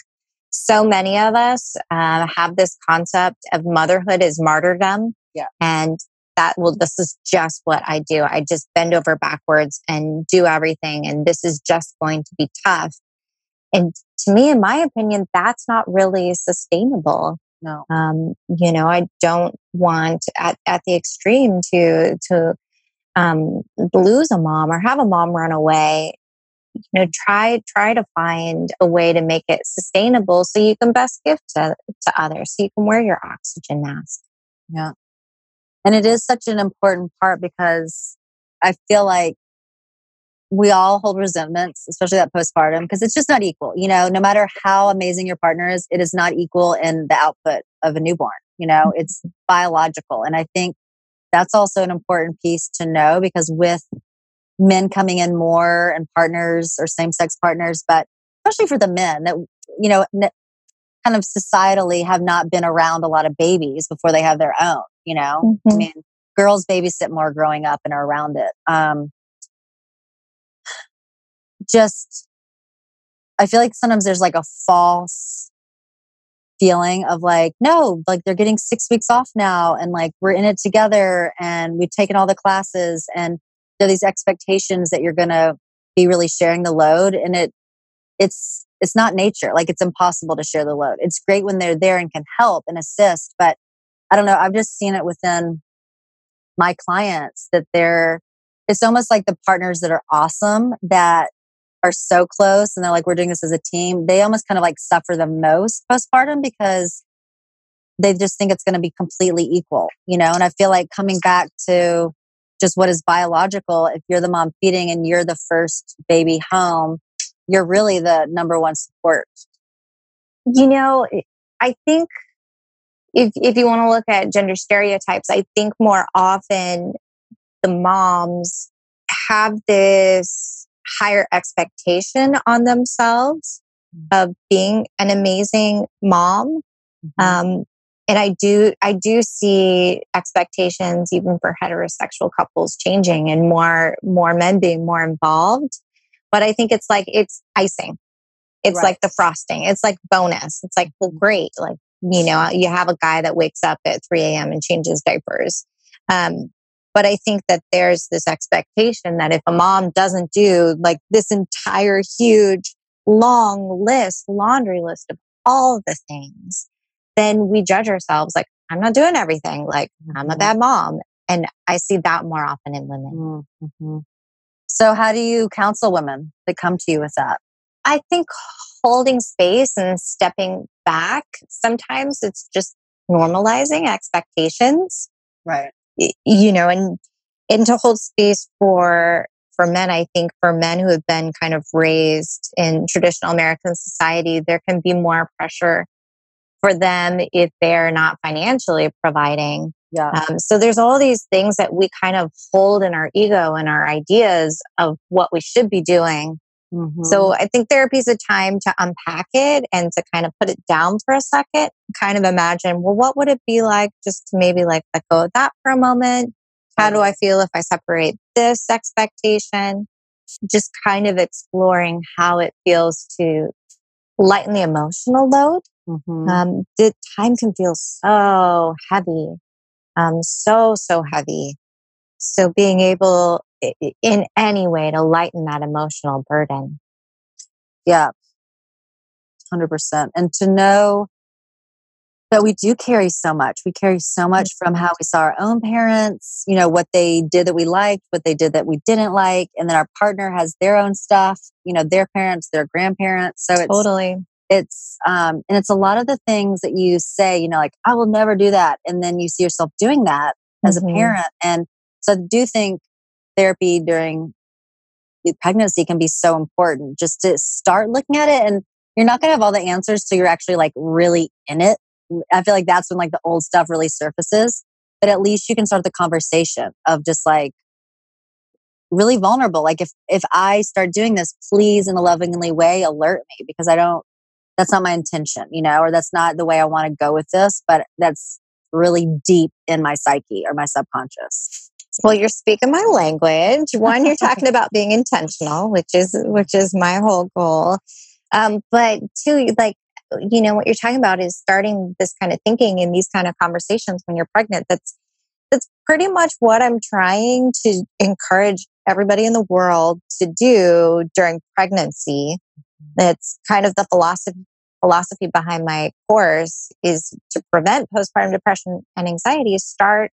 S1: so many of us uh, have this concept of motherhood is martyrdom.
S3: Yeah,
S1: and that well, this is just what I do. I just bend over backwards and do everything, and this is just going to be tough. And to me, in my opinion, that's not really sustainable.
S3: No.
S1: Um, you know, I don't want at, at the extreme to to um, lose a mom or have a mom run away. You know, try try to find a way to make it sustainable so you can best give to, to others, so you can wear your oxygen mask.
S3: Yeah. And it is such an important part because I feel like we all hold resentments, especially that postpartum, because it's just not equal. You know, no matter how amazing your partner is, it is not equal in the output of a newborn. You know, mm-hmm. it's biological. And I think that's also an important piece to know because with men coming in more and partners or same sex partners, but especially for the men that, you know, kind of societally have not been around a lot of babies before they have their own, you know, mm-hmm. I mean, girls babysit more growing up and are around it. Um, just I feel like sometimes there's like a false feeling of like, no, like they're getting six weeks off now and like we're in it together and we've taken all the classes and are these expectations that you're gonna be really sharing the load and it it's it's not nature. Like it's impossible to share the load. It's great when they're there and can help and assist, but I don't know, I've just seen it within my clients that they're it's almost like the partners that are awesome that are so close and they're like, we're doing this as a team, they almost kind of like suffer the most postpartum because they just think it's going to be completely equal, you know? And I feel like coming back to just what is biological, if you're the mom feeding and you're the first baby home, you're really the number one support.
S1: You know, I think if if you want to look at gender stereotypes, I think more often the moms have this higher expectation on themselves mm. of being an amazing mom. Mm-hmm. Um, and I do, I do see expectations even for heterosexual couples changing and more, more men being more involved. But I think it's like, it's icing. It's right. like the frosting. It's like bonus. It's like, well, great. Like, you know, you have a guy that wakes up at 3 a.m. and changes diapers. Um, but I think that there's this expectation that if a mom doesn't do like this entire huge, long list, laundry list of all the things, then we judge ourselves like, I'm not doing everything. Like, I'm a mm-hmm. bad mom. And I see that more often in women.
S3: Mm-hmm. So, how do you counsel women that come to you with that?
S1: I think holding space and stepping back, sometimes it's just normalizing expectations.
S3: Right
S1: you know, and and to hold space for for men, I think for men who have been kind of raised in traditional American society, there can be more pressure for them if they're not financially providing.
S3: Yeah.
S1: Um, so there's all these things that we kind of hold in our ego and our ideas of what we should be doing.
S3: Mhm.
S1: So I think therapy is a time to unpack it and to kind of put it down for a second, kind of imagine, well, what would it be like just to maybe like let go of that for a moment? How do I feel if I separate this expectation? Just kind of exploring how it feels to lighten the emotional load.
S3: Mhm.
S1: Um, the time can feel so heavy, um, so, so heavy. So being able in any way to lighten that emotional burden.
S3: Yeah. 100%. And to know that we do carry so much. We carry so much from how we saw our own parents, you know, what they did that we liked, what they did that we didn't like. And then our partner has their own stuff, you know, their parents, their grandparents. So it's,
S1: Totally.
S3: It's, um, and it's a lot of the things that you say, you know, like, I will never do that. And then you see yourself doing that as
S1: Mhm.
S3: a parent. And so I do think therapy during pregnancy can be so important just to start looking at it. And you're not going to have all the answers till you're actually like really in it. I feel like that's when like the old stuff really surfaces. But at least you can start the conversation of just like really vulnerable. Like if if I start doing this, please in a lovingly way alert me because I don't that's not my intention, you know, or that's not the way I want to go with this, but that's really deep in my psyche or my subconscious.
S1: Well, you're speaking my language. One, you're talking <laughs> about being intentional, which is which is my whole goal. Um, but two, like you know, what you're talking about is starting this kind of thinking in these kind of conversations when you're pregnant. That's that's pretty much what I'm trying to encourage everybody in the world to do during pregnancy. It's kind of the philosophy philosophy behind my course is to prevent postpartum depression and anxiety. Start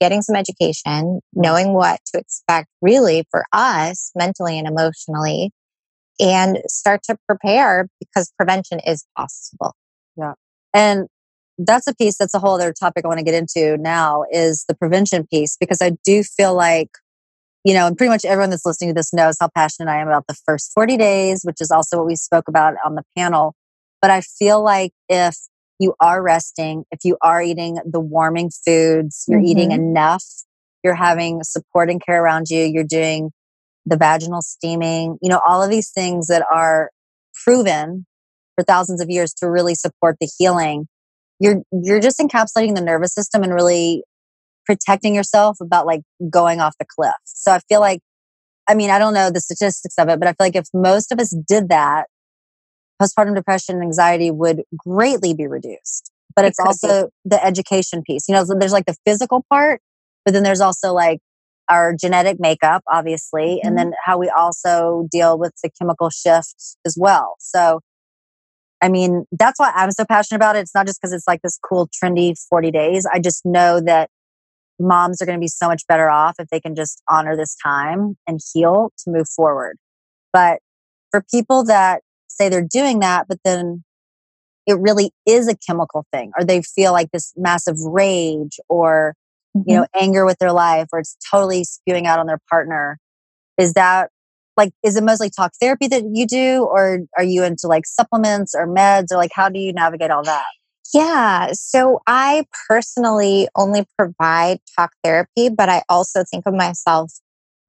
S1: getting some education, knowing what to expect really for us mentally and emotionally, and start to prepare because prevention is possible. Yeah.
S3: And that's a piece that's a whole other topic I want to get into now is the prevention piece because I do feel like, you know, and pretty much everyone that's listening to this knows how passionate I am about the first 40 days, which is also what we spoke about on the panel. But I feel like if you are resting, if you are eating the warming foods, you're eating
S1: Mhm.
S3: enough, you're having support and care around you, you're doing the vaginal steaming, you know, all of these things that are proven for thousands of years to really support the healing you're you're just encapsulating the nervous system and really protecting yourself about like going off the cliff. So I feel like I mean, I don't know the statistics of it, but I feel like if most of us did that, postpartum depression and anxiety would greatly be reduced. But it's also the education piece. You know, there's like the physical part, but then there's also like our genetic makeup, obviously, and mm-hmm. then how we also deal with the chemical shift as well. So I mean, that's why I'm so passionate about it. It's not just because it's like this cool, trendy 40 days. I just know that moms are going to be so much better off if they can just honor this time and heal to move forward. But for people that say they're doing that, but then it really is a chemical thing, or they feel like this massive rage or, you mm-hmm. know, anger with their life, or it's totally spewing out on their partner. Is that like is it mostly talk therapy that you do or are you into like supplements or meds or like how do you navigate all that
S1: Yeah. So I personally only provide talk therapy, but I also think of myself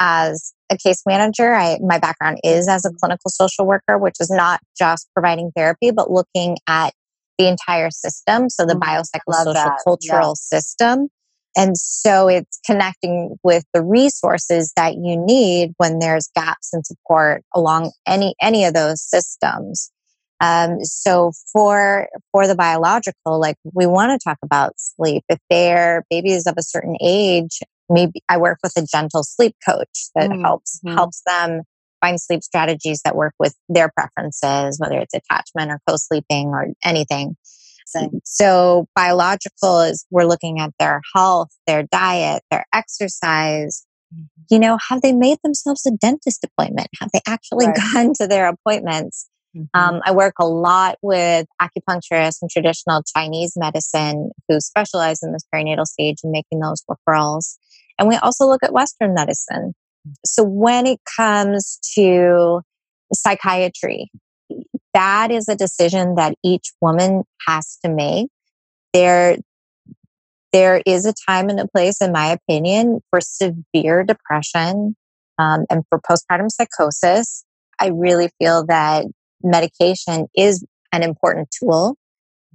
S1: as a case manager. I, my background is as a clinical social worker, which is not just providing therapy, but looking at the entire system. So the
S3: Mhm. Love
S1: biopsychosocial cultural system. And so it's connecting with the resources that you need when there's gaps in support along any any of those systems. Um, so for for the biological, like we want to talk about sleep. If their baby is of a certain age, maybe I work with a gentle sleep coach that
S3: Mm,
S1: helps
S3: mhm.
S1: helps them find sleep strategies that work with their preferences, whether it's attachment or co-sleeping or anything.
S3: Same.
S1: So biological is we're looking at their health, their diet, their exercise. You know, have they made themselves a dentist appointment? Have they actually
S3: Right.
S1: gone to their appointments?
S3: Mhm.
S1: Um, I work a lot with acupuncturists and traditional Chinese medicine who specialize in this perinatal stage and making those referrals. And we also look at Western medicine. So when it comes to psychiatry, that is a decision that each woman has to make. There, there is a time and a place, in my opinion, for severe depression um, and for postpartum psychosis. I really feel that medication is an important tool.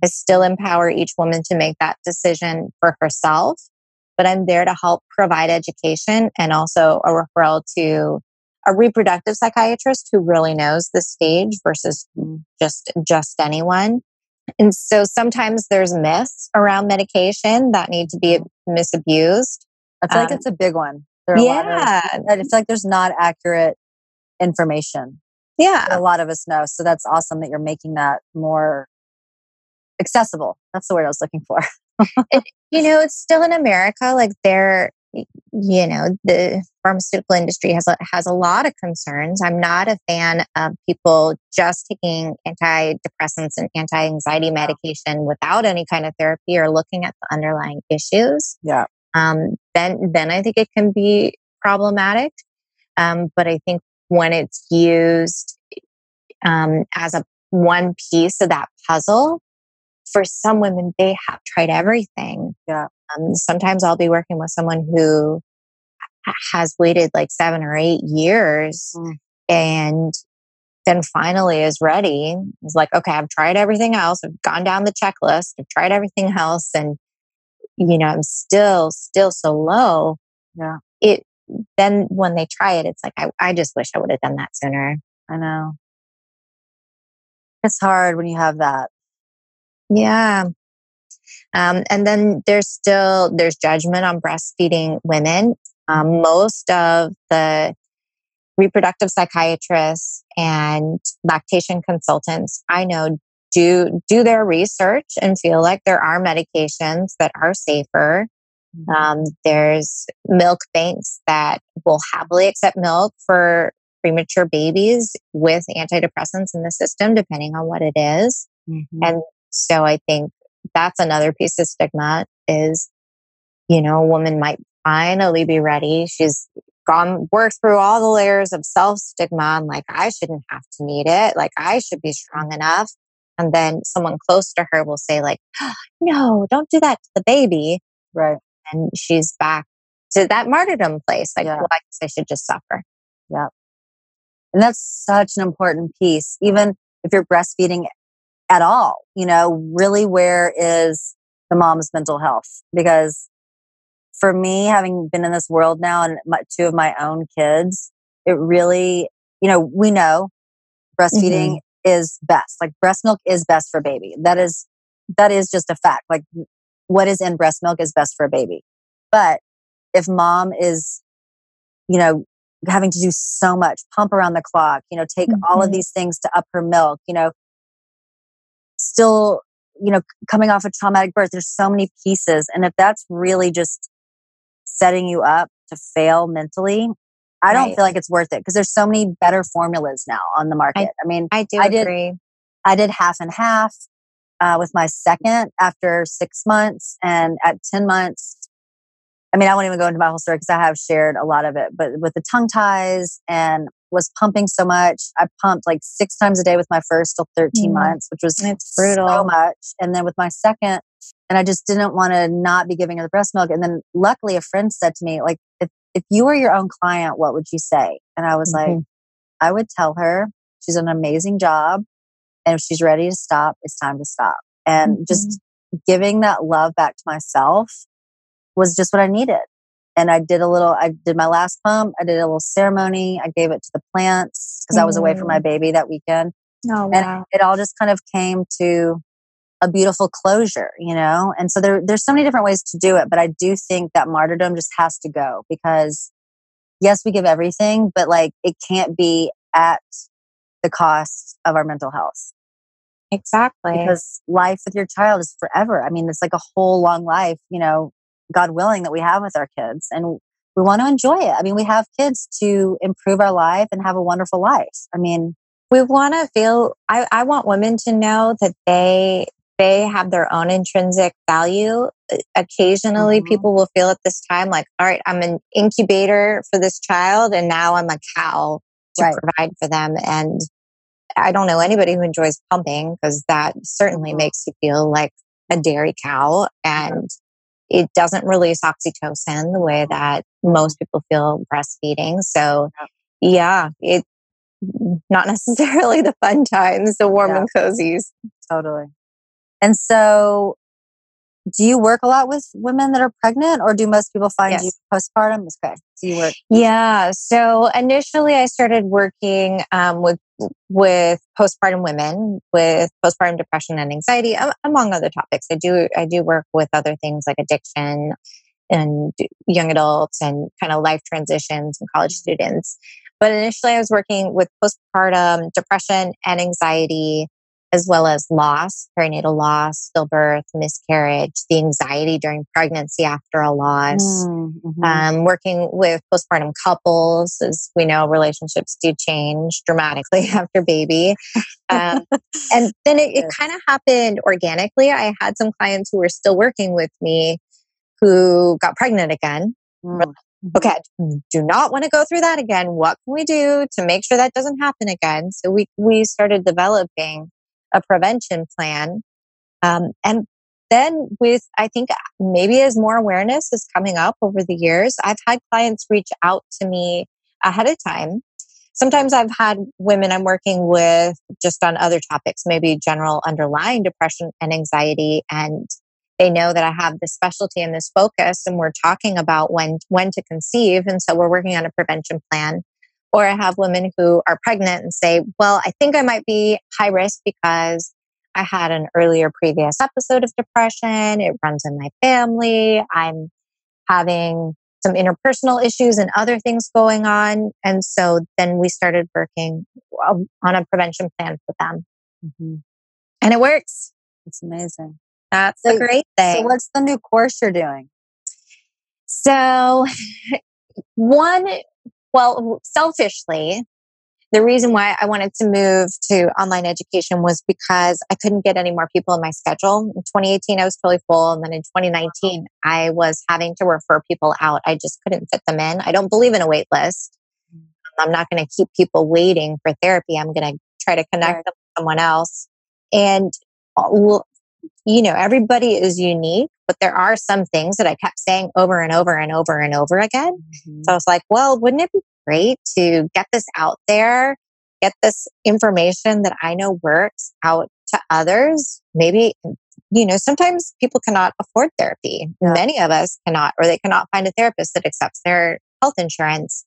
S1: I still empower each woman to make that decision for herself, but I'm there to help provide education and also a referral to a reproductive psychiatrist who really knows the stage versus just just anyone. And so sometimes there's myths around medication that need to be misabused.
S3: I feel um, like it's a big one.
S1: There yeah.
S3: Of, I feel like there's not accurate information.
S1: Yeah.
S3: A lot of us know. So that's awesome that you're making that more accessible. That's the word I was looking for. <laughs>
S1: it, you know, it's still in America. Like there, you know, the pharmaceutical industry has a, has a lot of concerns. I'm not a fan of people just taking antidepressants and anti-anxiety medication without any kind of therapy or looking at the underlying issues.
S3: Yeah.
S1: Um, then, then I think it can be problematic. Um, but I think when it's used um, as a one piece of that puzzle, for some women, they have tried everything.
S3: Yeah.
S1: Um, sometimes I'll be working with someone who has waited like seven or eight years mm. and then finally is ready. Is like, okay, I've tried everything else. I've gone down the checklist. I've tried everything else. And, you know, I'm still, still so low.
S3: Yeah.
S1: It, then when they try it, it's like, I, I just wish I would have done that sooner.
S3: I know. It's hard when you have that.
S1: Yeah. Um, and then there's still there's judgment on breastfeeding women. Um, most of the reproductive psychiatrists and lactation consultants I know do do their research and feel like there are medications that are safer. Mm-hmm. Um, there's milk banks that will happily accept milk for premature babies with antidepressants in the system, depending on what it is. Mm-hmm. And so I think that's another piece of stigma is, you know, a woman might finally be ready. She's gone, worked through all the layers of self stigma and like, I shouldn't have to need it. Like, I should be strong enough. And then someone close to her will say, like, <gasps> no, don't do that to the baby.
S3: Right.
S1: And she's back to that martyrdom place. Like, yeah. well, I guess I should just suffer.
S3: Yeah. And that's such an important piece. Even if you're breastfeeding at all. You know, really, where is the mom's mental health? Because for me, having been in this world now and my, two of my own kids, it really, you know, we know breastfeeding mm-hmm. is best. Like breast milk is best for baby. That is, that is just a fact. Like what is in breast milk is best for a baby. But if mom is, you know, having to do so much, pump around the clock, you know, take mm-hmm. all of mm-hmm. these things to up her milk, you know, still, you know, coming off a traumatic birth. There's so many pieces. And if that's really just setting you up to fail mentally, I don't feel like it's worth it because there's so many better formulas now on the market. I, I mean,
S1: I do
S3: I
S1: agree.
S3: Did, I did half and half uh, with my second after six months, and at ten months, I mean, I won't even go into my whole story because I have shared a lot of it. But with the tongue ties and was pumping so much. I pumped like six times a day with my first till 13 mm. months, which was
S1: it's brutal.
S3: so much. And then with my second, and I just didn't want to not be giving her the breast milk. And then luckily a friend said to me, like, if, if you were your own client, what would you say? And I was mm-hmm. like, I would tell her she's an amazing job. And if she's ready to stop, it's time to stop. And mm-hmm. just giving that love back to myself was just what I needed and I did a little, I did my last pump. I did a little ceremony. I gave it to the plants because mm. I was away from my mm. baby that weekend.
S1: Oh, wow.
S3: And it all just kind of came to a beautiful closure, you know? And so there, there's so many different ways to do it, but I do think that martyrdom just has to go because yes, we give everything, but like it can't be at the cost of our mental health.
S1: Exactly.
S3: Because life with your child is forever. I mean, it's like a whole long life, you know, God willing, that we have with our kids. And we want to enjoy it. I mean, we have kids to improve our life and have a wonderful life. I mean,
S1: we want to feel, I, I want women to know that they, they have their own intrinsic value. Occasionally, mm-hmm. people will feel at this time like, all right, I'm an incubator for this child, and now I'm a cow to right. provide for them. And I don't know anybody who enjoys pumping because that certainly makes you feel like a dairy cow and it doesn't release oxytocin the way oh. that most people feel breastfeeding. So yeah, it mm, not <laughs> necessarily the fun times, the warm
S3: Yeah.
S1: and cozies.
S3: Totally. And so, do you work a lot with women that are pregnant, or do most people find
S1: Yes.
S3: you postpartum? Okay. So you work.
S1: Yeah. So initially, I started working um, with with postpartum women with postpartum depression and anxiety, am- among other topics. I do I do work with other things like addiction and young adults and kind of life transitions and college students. But initially, I was working with postpartum depression and anxiety, as well as loss, perinatal loss, stillbirth, miscarriage, the anxiety during pregnancy after a loss
S3: Mm, mhm.
S1: um, working with postpartum couples, as we know, relationships do change dramatically <laughs> after baby. Um, and <laughs> then it, it kind of happened organically. I had some clients who were still working with me who got pregnant again.
S3: Mm.
S1: Okay, do not want to go through that again. What can we do to make sure that doesn't happen again? So we we started developing a prevention plan, um, and then with I think maybe as more awareness is coming up over the years, I've had clients reach out to me ahead of time. Sometimes I've had women I'm working with just on other topics, maybe general underlying depression and anxiety, and they know that I have this specialty and this focus, and we're talking about when when to conceive, and so we're working on a prevention plan. Or I have women who are pregnant and say, "Well, I think I might be high risk because I had an earlier previous episode of depression. It runs in my family. I'm having some interpersonal issues and other things going on. And so then we started working on a prevention plan for them.
S3: Mhm.
S1: And it works.
S3: It's amazing.
S1: That's
S3: So-
S1: the great
S3: So,
S1: thing.
S3: what's the new course you're doing?
S1: So, <laughs> one, well, selfishly, the reason why I wanted to move to online education was because I couldn't get any more people in my schedule. In 2018, I was totally full. And then in 2019, I was having to refer people out. I just couldn't fit them in. I don't believe in a wait list. I'm not going to keep people waiting for therapy. I'm going to try to connect
S3: Right.
S1: them with someone else. And, uh, well, you know, everybody is unique, but there are some things that I kept saying over and over and over and over again.
S3: Mhm.
S1: So I was like, well, wouldn't it be great to get this out there, get this information that I know works out to others? Maybe, you know, sometimes people cannot afford therapy.
S3: Yeah.
S1: Many of us cannot, or they cannot find a therapist that accepts their health insurance.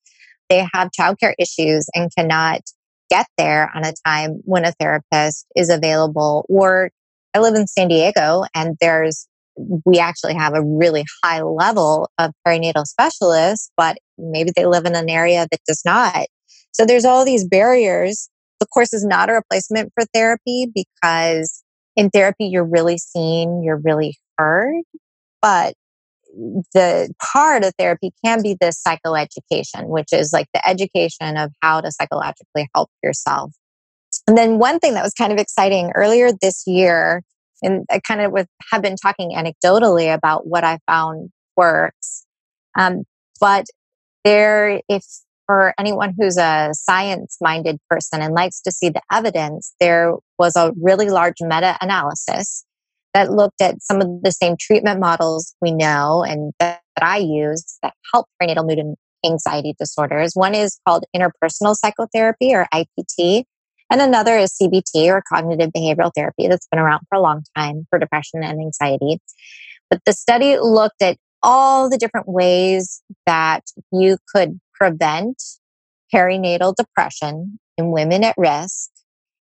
S1: They have childcare issues and cannot get there on a time when a therapist is available. Or I live in San Diego and there's we actually have a really high level of perinatal specialists, but maybe they live in an area that does not. So there's all these barriers. The course is not a replacement for therapy because in therapy, you're really seen, you're really heard. But the part of therapy can be the psychoeducation, which is like the education of how to psychologically help yourself. And then one thing that was kind of exciting earlier this year, and I kind of have been talking anecdotally about what I found works. Um, but there, if for anyone who's a science minded person and likes to see the evidence, there was a really large meta analysis that looked at some of the same treatment models we know and that, that I use that help prenatal mood and anxiety disorders. One is called interpersonal psychotherapy or IPT, and another is CBT or cognitive behavioral therapy that's been around for a long time for depression and anxiety. But the study looked at all the different ways that you could prevent perinatal depression in women at risk.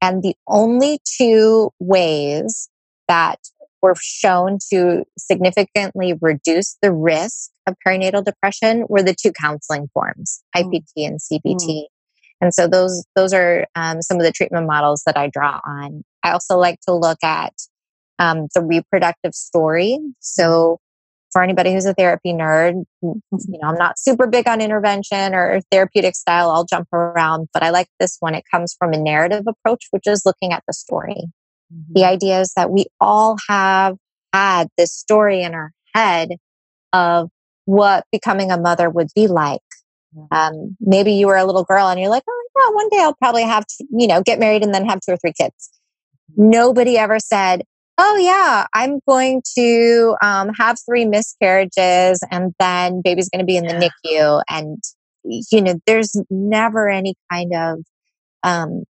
S1: And the only two ways that were shown to significantly reduce the risk of perinatal depression were the two counseling forms,
S3: Mm.
S1: IPT and CBT. And so those those are um, some of the treatment models that I draw on. I also like to look at um, the reproductive story. So for anybody who's a therapy nerd, you know, I'm not super big on intervention or therapeutic style. I'll jump around, but I like this one. It comes from a narrative approach, which is looking at the story. The idea is that we all have had this story in our head of what becoming a mother would be like. Um, maybe you were a little girl and you're like, oh, yeah, one day I'll probably have to, you know, get married and then have two or three kids. Nobody ever said, oh, yeah, I'm going to um, have three miscarriages and then baby's going to be in the NICU. And, you know, there's never any kind of um,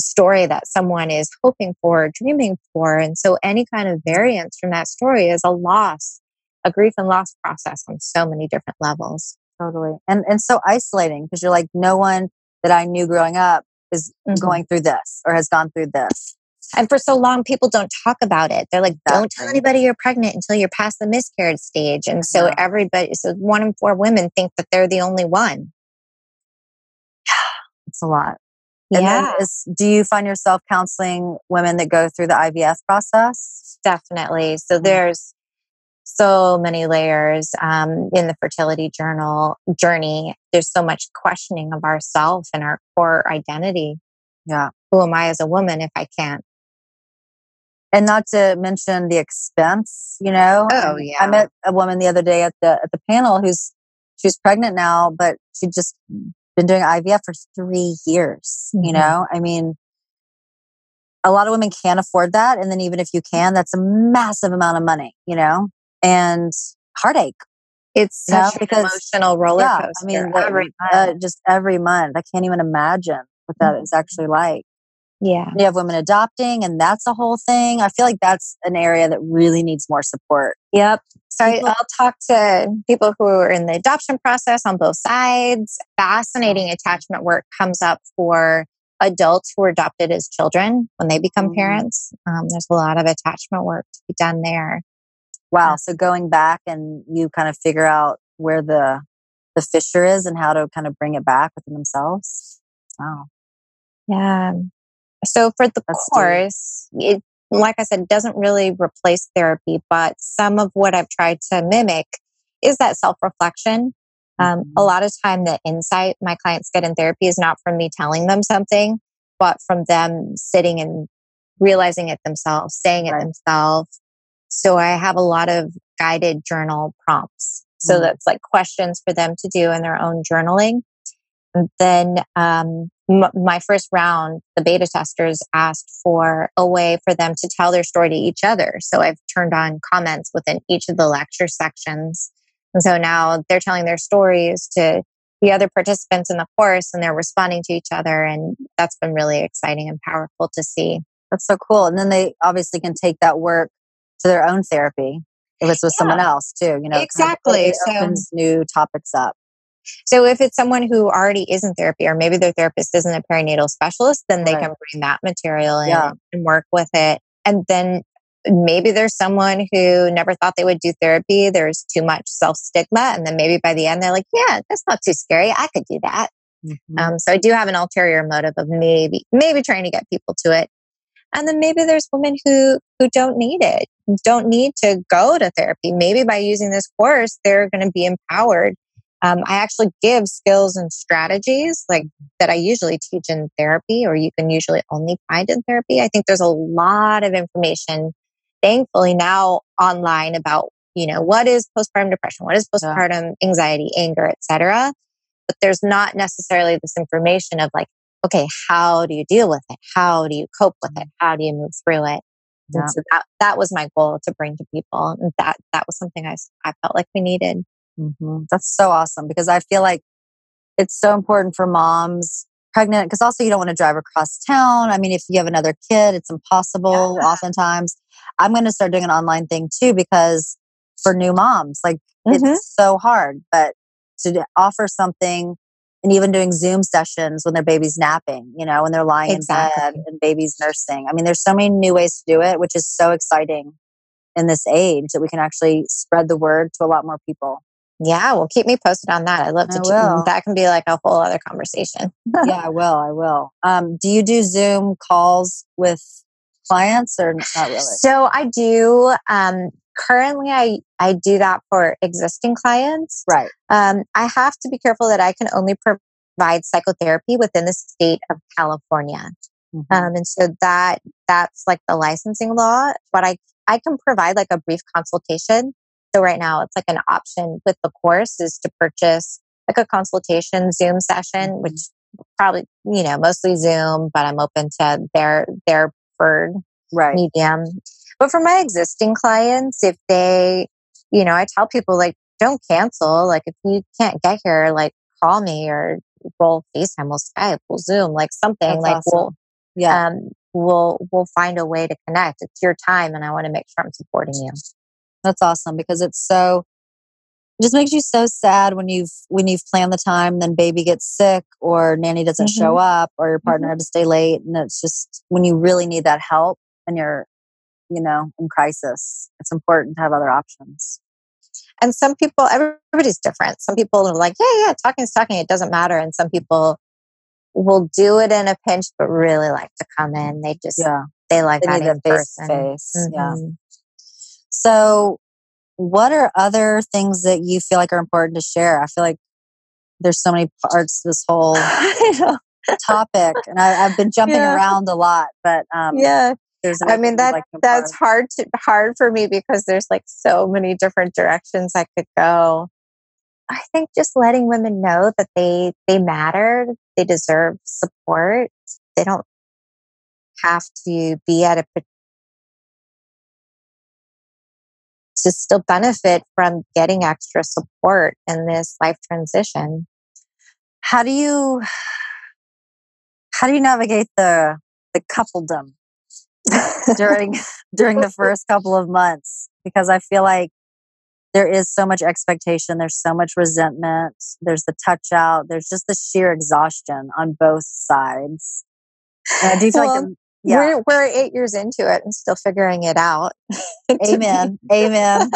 S1: story that someone is hoping for, dreaming for. And so any kind of variance from that story is a loss, a grief and loss process on so many different levels.
S3: Totally. And and so isolating because you're like, no one that I knew growing up is mm-hmm. going through this or has gone through this.
S1: And for so long, people don't talk about it. They're like, don't tell anybody you're pregnant until you're past the miscarriage stage. And so everybody, so one in four women think that they're the only one. <sighs>
S3: It's a lot. And yeah. Is, do you find yourself counseling women that go through the IVF process?
S1: Definitely. So mm-hmm. there's so many layers um, in the fertility journal journey. There's so much questioning of ourself and our core identity.
S3: Yeah.
S1: Who am I as a woman if I can't?
S3: And not to mention the expense, you know.
S1: Oh yeah.
S3: I met a woman the other day at the at the panel who's she's pregnant now, but she just been doing IVF for three years. Mm-hmm. You know, I mean, a lot of women can't afford that. And then even if you can, that's a massive amount of money, you know, and heartache.
S1: It's such an emotional roller yeah, coaster. I mean, every
S3: uh, just every month. I can't even imagine what that mm-hmm. is actually like.
S1: Yeah.
S3: You have women adopting, and that's a whole thing. I feel like that's an area that really needs more support.
S1: Yep. So I, will talk to people who are in the adoption process on both sides. Fascinating attachment work comes up for adults who are adopted as children when they become mm-hmm. parents. Um, there's a lot of attachment work to be done there.
S3: Wow. So going back and you kind of figure out where the the fissure is and how to kind of bring it back within themselves. Wow.
S1: Yeah. So for the That's course, it, like I said, doesn't really replace therapy, but some of what I've tried to mimic is that self reflection. Um, mm-hmm. A lot of time, the insight my clients get in therapy is not from me telling them something, but from them sitting and realizing it themselves, saying it right. themselves. So I have a lot of guided journal prompts. So mm-hmm. that's like questions for them to do in their own journaling. And then um, m- my first round, the beta testers asked for a way for them to tell their story to each other. So I've turned on comments within each of the lecture sections. And so now they're telling their stories to the other participants in the course and they're responding to each other. And that's been really exciting and powerful to see.
S3: That's so cool. And then they obviously can take that work to their own therapy if it's with yeah. someone else too, you know.
S1: Exactly.
S3: Kind of so, new topics up.
S1: So if it's someone who already is in therapy, or maybe their therapist isn't a perinatal specialist, then they right. can bring that material in yeah. and work with it. And then maybe there's someone who never thought they would do therapy. There's too much self stigma. And then maybe by the end, they're like, yeah, that's not too scary. I could do that. Mm-hmm. Um, so I do have an ulterior motive of maybe, maybe trying to get people to it. And then maybe there's women who, who don't need it, don't need to go to therapy. Maybe by using this course, they're going to be empowered um, I actually give skills and strategies like that I usually teach in therapy, or you can usually only find in therapy. I think there's a lot of information, thankfully now online about you know what is postpartum depression, what is postpartum anxiety, anger, etc. But there's not necessarily this information of like, okay, how do you deal with it? How do you cope with it? How do you move through it? Yeah. And so that that was my goal to bring to people, and that that was something I I felt like we needed.
S3: Mm-hmm. That's so awesome because I feel like it's so important for moms pregnant because also you don't want to drive across town. I mean, if you have another kid, it's impossible yeah. oftentimes. I'm going to start doing an online thing too because for new moms, like mm-hmm. it's so hard, but to offer something and even doing Zoom sessions when their baby's napping, you know, when they're lying exactly. in bed and baby's nursing. I mean, there's so many new ways to do it, which is so exciting in this age that we can actually spread the word to a lot more people.
S1: Yeah, well, keep me posted on that. I'd love to. That can be like a whole other conversation.
S3: yeah, I will. I will. Um, do you do Zoom calls with clients or not really?
S1: So I do. Um, currently, I I do that for existing clients.
S3: Right.
S1: Um, I have to be careful that I can only provide psychotherapy within the state of California. Mm-hmm. Um, and so that that's like the licensing law. But I I can provide like a brief consultation so right now it's like an option with the course is to purchase like a consultation Zoom session, mm-hmm. which probably, you know, mostly Zoom, but I'm open to their their preferred
S3: Right.
S1: medium. But for my existing clients, if they, you know, I tell people like, don't cancel. Like if you can't get here, like call me or we'll FaceTime, we'll Skype, we'll Zoom, like something.
S3: That's
S1: like
S3: awesome.
S1: we'll
S3: Yeah.
S1: um we'll we'll find a way to connect. It's your time and I want to make sure I'm supporting you.
S3: That's awesome because it's so it just makes you so sad when you've when you've planned the time, then baby gets sick or nanny doesn't show up or your partner had to stay late. And it's just when you really need that help and you're, you know, in crisis, it's important to have other options.
S1: And some people, everybody's different. Some people are like, yeah, yeah, talking is talking. It doesn't matter. And some people will do it in a pinch, but really like to come in. They just,
S3: Yeah.
S1: they like
S3: They
S1: that
S3: need face to face. Yeah.
S1: Mhm.
S3: So, what are other things that you feel like are important to share? I feel like there's so many parts to this <laughs> whole topic, and I, I've been jumping
S1: Yeah.
S3: around a lot. But um,
S1: yeah.
S3: There's
S1: I mean that
S3: like
S1: that's hard to hard for me because there's like so many different directions I could go. I think just letting women know that they they matter, they deserve support. They don't have to be at a to still benefit from getting extra support in this life transition.
S3: how do you how do you navigate the the coupledom during <laughs> during the first couple of months because i feel like there is so much expectation there's so much resentment there's the touch out there's just the sheer exhaustion on both sides and i do feel like
S1: Well,
S3: the, yeah
S1: We're we're eight years into it and still figuring it out. <laughs>
S3: Amen amen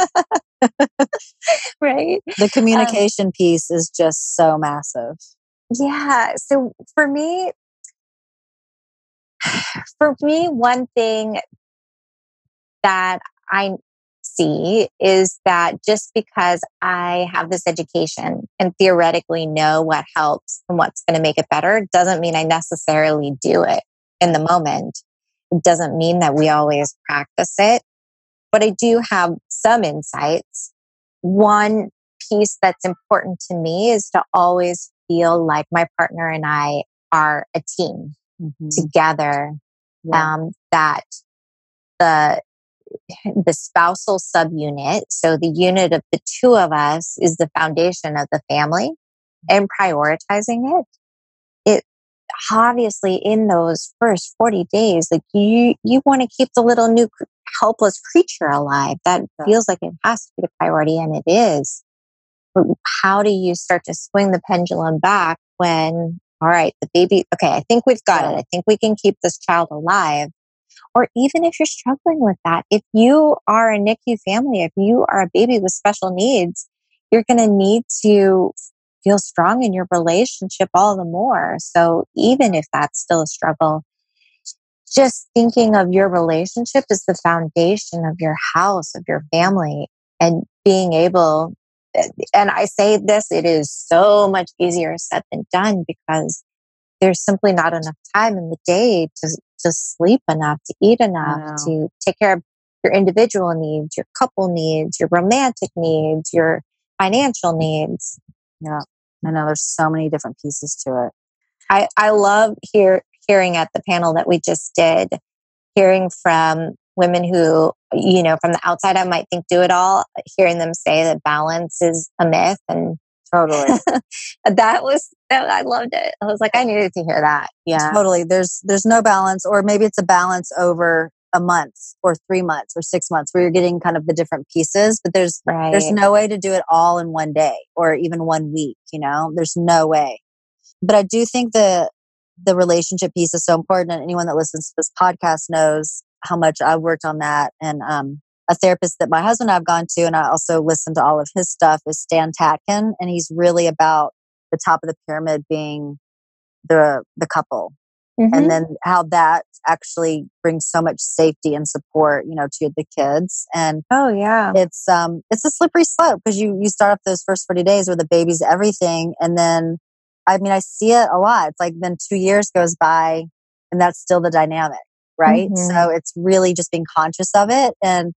S3: <laughs>
S1: right?
S3: the um communication piece is just so massive
S1: Yeah. So for me, <sighs> for me, one thing that I see is that just because I have this education and theoretically know what helps and what's going to make it better doesn't mean I necessarily do it in the moment. It doesn't mean that we always practice it, but I do have some insights. One piece that's important to me is to always feel like my partner and I are a team
S3: Mhm.
S1: together
S3: Yeah.
S1: um, that the the spousal subunit, so the unit of the two of us, is the foundation of the family, and prioritizing it. It obviously in those first forty days, like you you want to keep the little new helpless creature alive. That
S3: Yeah.
S1: feels like it has to be the priority, and it is. But how do you start to swing the pendulum back when all right, the baby, okay, I think we've got it. I think we can keep this child alive. Or even if you're struggling with that, if you are a NICU family, if you are a baby with special needs, you're going to need to feel strong in your relationship all the more. So even if that's still a struggle, just thinking of your relationship as the foundation of your house, of your family, and being able and I say this, it is so much easier said than done because there's simply not enough time in the day to, to sleep enough, to eat enough, to take care of your individual needs, your couple needs, your romantic needs, your financial needs.
S3: yeah i know there's so many different pieces to it
S1: I, I love hear, hearing at the panel that we just did, hearing from women who, you know, from the outside, I might think do it all, hearing them say that balance is a myth. And
S3: totally <laughs>
S1: that was, that, I loved it. I was like, I needed to hear that. Yeah.
S3: totally there's there's no balance or maybe it's a balance over a month or three months or six months where you're getting kind of the different pieces but there's
S1: Right.
S3: there's no way to do it all in one day or even one week you know there's no way but i do think the the relationship piece is so important and anyone that listens to this podcast knows how much i've worked on that and um a therapist that my husband and i've gone to and i also listen to all of his stuff is stan tatkin and he's really about the top of the pyramid being the the couple
S1: Mhm.
S3: and then how that actually brings so much safety and support you know to the kids and
S1: oh, yeah.
S3: it's um it's a slippery slope because you you start off those first 40 days where the baby's everything and then i mean i see it a lot it's like then two years goes by and that's still the dynamic right
S1: Mhm.
S3: so it's really just being conscious of it and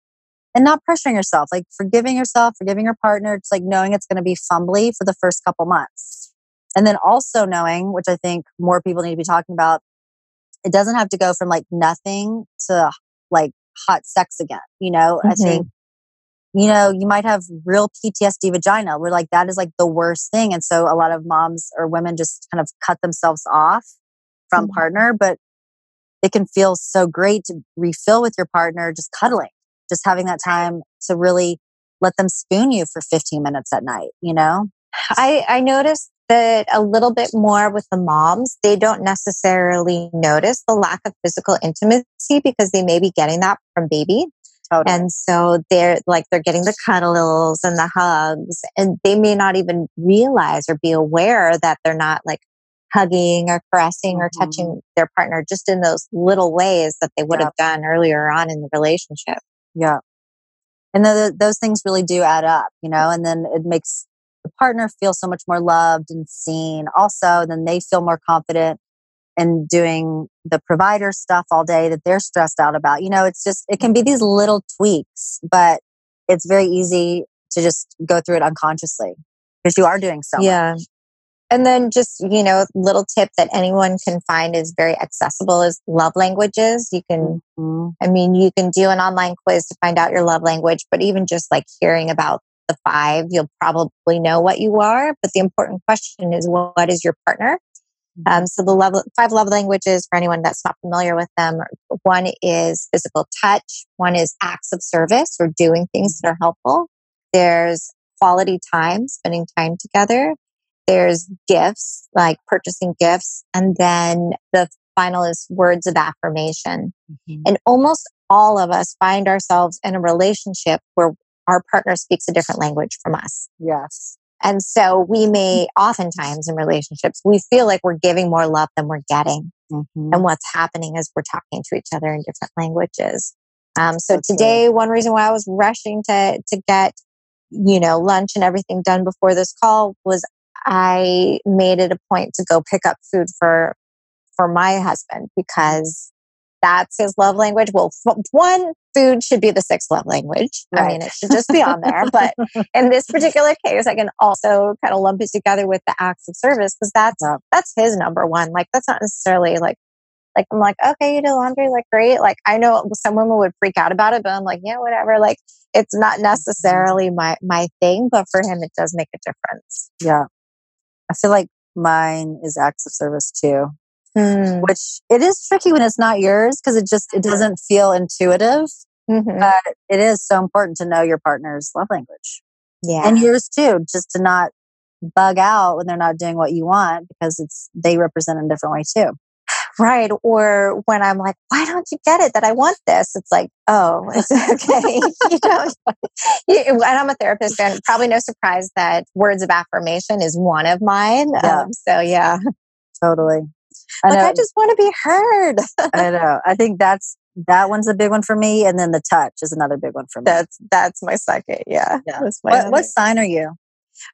S3: and not pressuring yourself like forgiving yourself forgiving your partner it's like knowing it's going to be fumbly for the first couple months And then also knowing, which I think more people need to be talking about, it doesn't have to go from like nothing to like hot sex again. You know, I
S1: Mhm.
S3: think, you know, you might have real PTSD vagina where like that is like the worst thing. And so a lot of moms or women just kind of cut themselves off from
S1: Mhm.
S3: partner, but it can feel so great to refill with your partner just cuddling, just having that time to really let them spoon you for 15 minutes at night, you know?
S1: I, I noticed that a little bit more with the moms, they don't necessarily notice the lack of physical intimacy because they may be getting that from baby.
S3: Totally.
S1: And so they're like, they're getting the cuddles and the hugs, and they may not even realize or be aware that they're not like hugging or caressing or
S3: Mhm.
S1: touching their partner just in those little ways that they would
S3: Yep.
S1: have done earlier on in the relationship.
S3: Yeah. And th- those things really do add up, you know, and then it makes the partner feel so much more loved and seen. Also, then they feel more confident in doing the provider stuff all day that they're stressed out about. You know, it's just, it can be these little tweaks, but it's very easy to just go through it unconsciously because you are doing so much.
S1: And then just, you know, little tip that anyone can find is very accessible is love languages. You can
S3: Mhm.
S1: I mean, you can do an online quiz to find out your love language, but even just like hearing about the five, you'll probably know what you are. But the important question is, what is your partner? Um, so the love, five love languages for anyone that's not familiar with them. One is physical touch. One is acts of service or doing things that are helpful. There's quality time, spending time together. There's gifts, like purchasing gifts. And then the final is words of affirmation.
S3: Mhm.
S1: And almost all of us find ourselves in a relationship where our partner speaks a different language from us.
S3: Yes.
S1: And so we may oftentimes in relationships, we feel like we're giving more love than we're getting.
S3: Mhm.
S1: And what's happening is we're talking to each other in different languages. Um, so
S3: true.
S1: today, one reason why I was rushing to, to get, you know, lunch and everything done before this call was I made it a point to go pick up food for, for my husband because that's his love language. Well, f- one food should be the sixth love language. I mean, it should just be on there. But <laughs> in this particular case, I can also kind of lump it together with the acts of service because that's
S3: Yeah.
S1: that's his number one. Like that's not necessarily like like I'm like, okay, you do laundry, like great. Like I know some women would freak out about it, but I'm like, yeah, whatever. Like it's not mm-hmm. necessarily my my thing, but for him it does make a difference.
S3: Yeah. I feel like mine is acts of service too.
S1: Mm.
S3: which it is tricky when it's not yours because it just it doesn't feel intuitive
S1: Mhm.
S3: but it is so important to know your partner's love language
S1: Yeah.
S3: and yours too just to not bug out when they're not doing what you want because it's they represent in a different way too
S1: Right. Or when I'm like, why don't you get it that I want this? It's like, oh, it's <laughs> okay. you don't. You, and I'm a therapist, and probably no surprise that words of affirmation is one of mine.
S3: Yeah.
S1: Um, so, yeah.
S3: totally I
S1: Like,
S3: know,
S1: I just want to be heard.
S3: I know i think that's that one's a big one for me and then the touch is another big one for me
S1: That's that's my second. Yeah.
S3: Yeah. What, what sign are you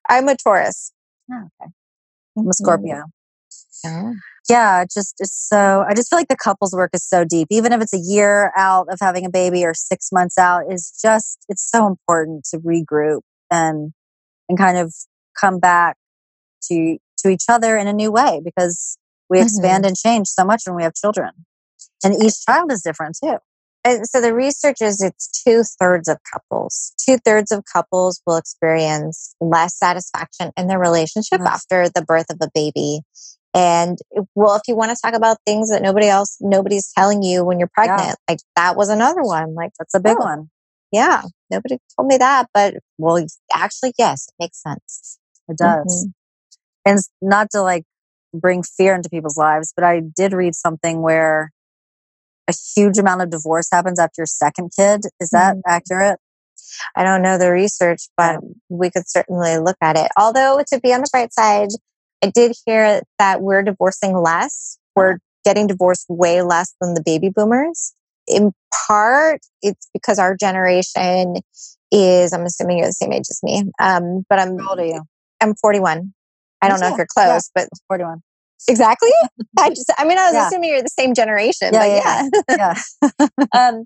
S1: I'm a Taurus.
S3: oh, okay i'm a scorpio
S1: Oh.
S3: Yeah, just it's so I just feel like the couples work is so deep. Even if it's a year out of having a baby or six months out, is just it's so important to regroup and and kind of come back to to each other in a new way because we
S1: Mhm.
S3: expand and change so much when we have children. And each child is different too.
S1: And so the research is it's two thirds of couples. Two thirds of couples will experience less satisfaction in their relationship
S3: Yes.
S1: after the birth of a baby. And well, if you want to talk about things that nobody else, nobody's telling you when you're pregnant, like that was another one. Like,
S3: That's a big
S1: Oh.
S3: one.
S1: yeah, nobody told me that, but well, actually, yes, it makes sense.
S3: It does. And s- not to like bring fear into people's lives, but I did read something where a huge amount of divorce happens after your second kid. Is that
S1: Mhm.
S3: accurate?
S1: I don't know the research, but we could certainly look at it. Although, to be on the bright side, I did hear that we're divorcing less. We're getting divorced way less than the baby boomers. In part, it's because our generation is, I'm assuming you're the same age as me, um, but I'm,
S3: How old are you?
S1: I'm 41. I don't know
S3: too.
S1: if you're
S3: Yeah.
S1: close, but
S3: 41.
S1: exactly. <laughs> I just, I mean, I was
S3: Yeah.
S1: assuming you're the same generation,
S3: Yeah,
S1: but
S3: yeah,
S1: yeah.
S3: Yeah. <laughs> <laughs>
S1: um,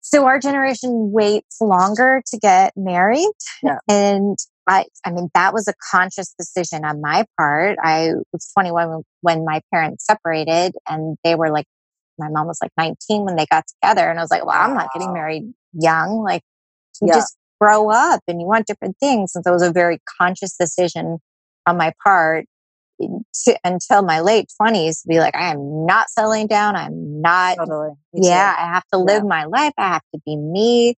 S1: so our generation waits longer to get married,
S3: Yeah.
S1: and I, I mean, that was a conscious decision on my part. I was 21 when my parents separated, and they were like, my mom was like 19 when they got together. And I was like, well, I'm not getting married young. Like, you yeah. just grow up and you want different things. And so it was a very conscious decision on my part eh, to, until my late 20s to be like, I am not settling down. I'm not. Totally. Yeah, I have to live yeah. my life. I have to be me.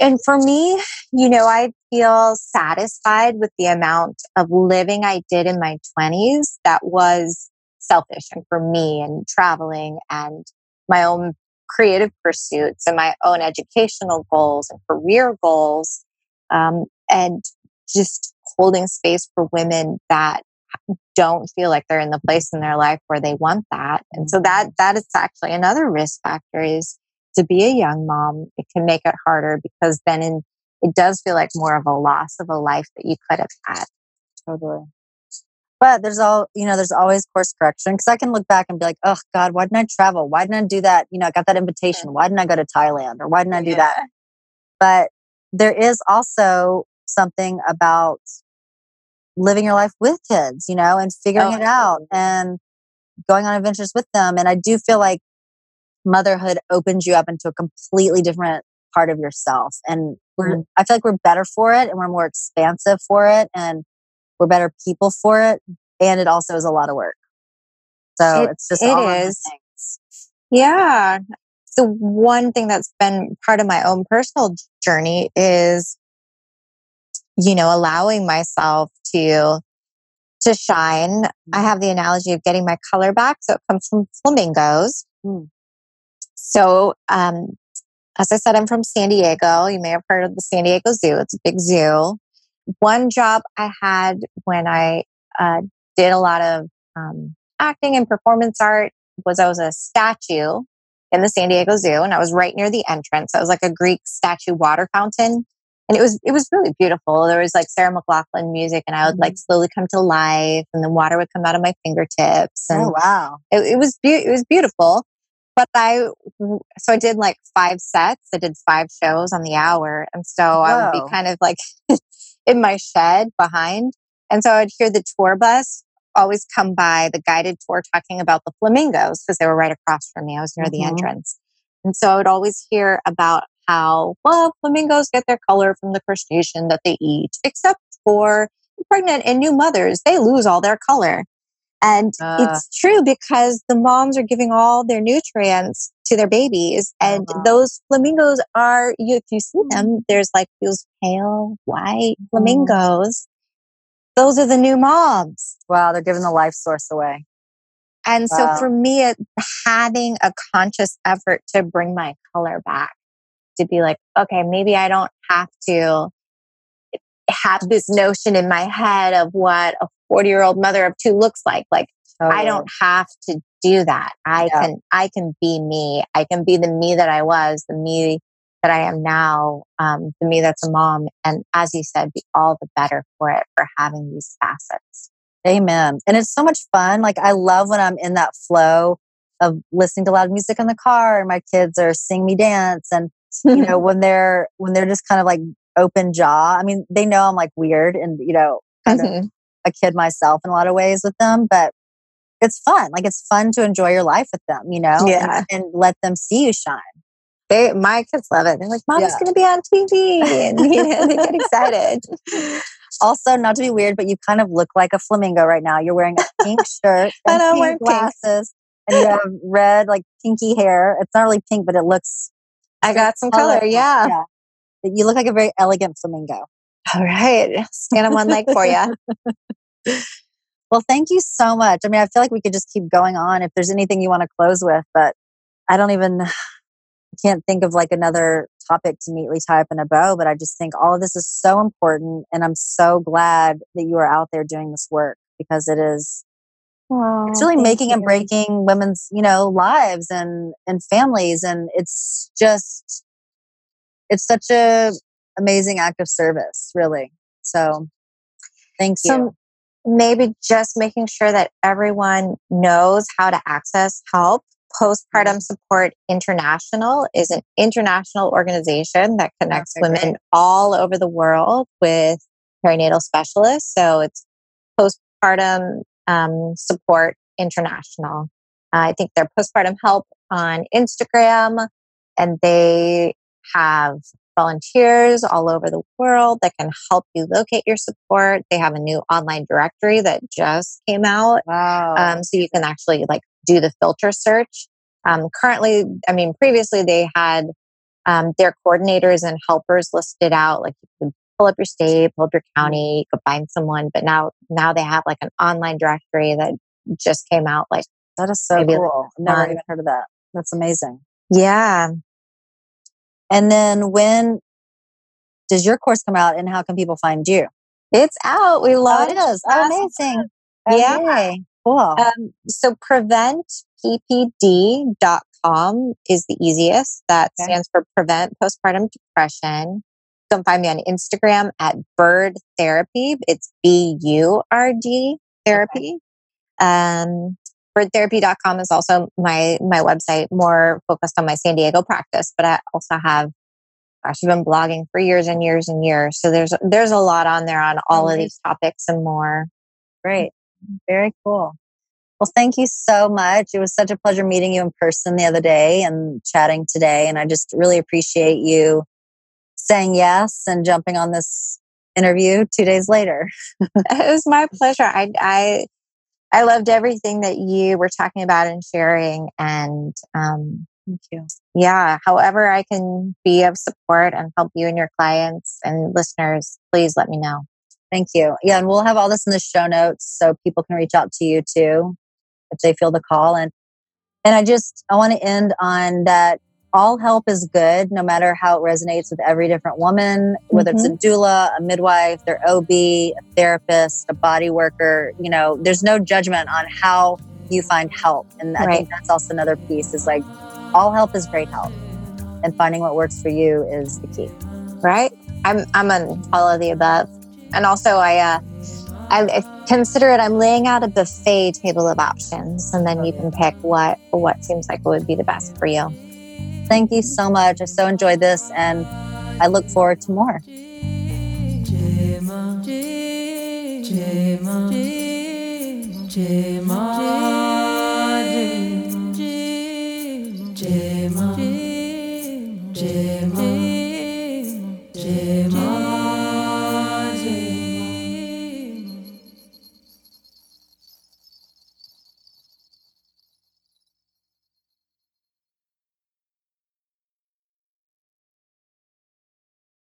S1: And for me, you know, I feel satisfied with the amount of living I did in my 20s that was selfish and for me and traveling and my own creative pursuits and my own educational goals and career goals. Um, and just holding space for women that don't feel like they're in the place in their life where they want that. And so that that is actually another risk factor is to be a young mom. It can make it harder because then in, it does feel like more of a loss of a life that you could have had.
S3: Totally. But there's all, you know, there's always course correction because I can look back and be like, oh God, why didn't I travel? Why didn't I do that? You know, I got that invitation. Mm. Why didn't I go to Thailand or why didn't I do yeah. that? But there is also something about living your life with kids, you know, and figuring oh, it out and going on adventures with them. And I do feel like motherhood opens you up into a completely different part of yourself. And we're, mm-hmm. I feel like we're better for it and we're more expansive for it and we're better people for it. And it also is a lot of work. So it, it's just, it is.
S1: Yeah. So one thing that's been part of my own personal journey is you know, allowing myself to to shine. I have the analogy of getting my color back. So it comes from flamingos. Mm. So, um, as I said, I'm from San Diego. You may have heard of the San Diego Zoo. It's a big zoo. One job I had when I uh, did a lot of um, acting and performance art was I was a statue in the San Diego Zoo, and I was right near the entrance. I was like a Greek statue water fountain and it was it was really beautiful. There was like Sarah McLachlan music, and I would like mm-hmm. slowly come to life, and the water would come out of my fingertips. And
S3: oh wow!
S1: It, it was be- it was beautiful. But I so I did like five sets. I did five shows on the hour, and so Whoa. I would be kind of like <laughs> in my shed behind, and so I'd hear the tour bus always come by the guided tour talking about the flamingos because they were right across from me. I was near mm-hmm. the entrance. And so I would always hear about how, well, flamingos get their color from the crustacean that they eat, except for pregnant and new mothers. They lose all their color. And uh, it's true because the moms are giving all their nutrients to their babies. And uh-huh. those flamingos are, you, if you see them, there's like those pale white mm-hmm. flamingos. Mm. Those are the new moms.
S3: Wow, they're giving the life source away.
S1: And wow. so for me, it, having a conscious effort to bring my color back to be like, okay, maybe I don't have to have this notion in my head of what a 40 year old mother of two looks like. Like, I don't have to do that. I yeah. can, I can be me. I can be the me that I was, the me that I am now, um, the me that's a mom. And as you said, be all the better for it, for having these facets.
S3: Amen. And it's so much fun. Like, I love when I'm in that flow of listening to loud music in the car and my kids are seeing me dance and you know, <laughs> when they're when they're just kind of like open jaw. I mean, they know I'm like weird and you know, kind mm-hmm. of a kid myself in a lot of ways with them, but it's fun. Like it's fun to enjoy your life with them, you know,
S1: yeah.
S3: and, and let them see you shine.
S1: They, my kids love it. They're like, "Mom's yeah. going to be on TV," and you know, they get excited. <laughs>
S3: also, not to be weird, but you kind of look like a flamingo right now. You're wearing a pink shirt <laughs> and pink glasses, pink. and you have red, like pinky hair. It's not really pink, but it looks
S1: I got some color. color yeah. yeah.
S3: You look like a very elegant flamingo.
S1: All right. Stand on one leg for you. <laughs>
S3: well, thank you so much. I mean, I feel like we could just keep going on if there's anything you want to close with, but I don't even <sighs> can't think of like another topic to neatly tie up in a bow, but I just think all of this is so important and I'm so glad that you are out there doing this work because it is it's really making you. and breaking women's, you know, lives and and families, and it's just it's such a amazing act of service, really. So, thank you. So
S1: maybe just making sure that everyone knows how to access help Postpartum Support International is an international organization that connects okay, women great. all over the world with perinatal specialists. So it's Postpartum um, Support International. Uh, I think they're postpartum help on Instagram, and they have volunteers all over the world that can help you locate your support. They have a new online directory that just came out.
S3: Wow.
S1: Um, so you can actually like do the filter search. Um, currently, I mean, previously they had um, their coordinators and helpers listed out. Like you could pull up your state, pull up your county, you could find someone. But now, now they have like an online directory that just came out. Like
S3: that is so cool. Never even heard of that. That's amazing.
S1: Yeah.
S3: And then when does your course come out and how can people find you?
S1: It's out. We love
S3: oh, it. Is. Oh, amazing.
S1: Yeah. Cool. Um, so preventppd.com is the easiest. That okay. stands for prevent postpartum depression. You can find me on Instagram at burd therapy. It's B U R D therapy. Okay. Um, burdtherapy.com is also my my website more focused on my san diego practice but i also have gosh i've been blogging for years and years and years. So there's there's a lot on there on all of these topics and more.
S3: Great. Very cool. Well thank you so much. It was such a pleasure meeting you in person the other day and chatting today and i just really appreciate you saying yes and jumping on this interview two days later. <laughs>
S1: It was my pleasure. I i I loved everything that you were talking about and sharing. And um,
S3: thank you.
S1: Yeah, however I can be of support and help you and your clients and listeners, please let me know.
S3: Thank you. Yeah, and we'll have all this in the show notes so people can reach out to you too if they feel the call. And and I just I want to end on that all help is good, no matter how it resonates with every different woman, whether mm-hmm. it's a mm-hmm. doula, a midwife, their OB, a therapist, a body worker. You know, there's no judgment on how you find help. And I right. think that's also another piece is like all help is great help. And finding what works for you is the key.
S1: Right? I'm I'm on all of the above. And also I uh I consider it I'm laying out a buffet table of options and then you can pick what what seems like would be the best for you.
S3: Thank you so much. I so enjoyed this and I look forward to more.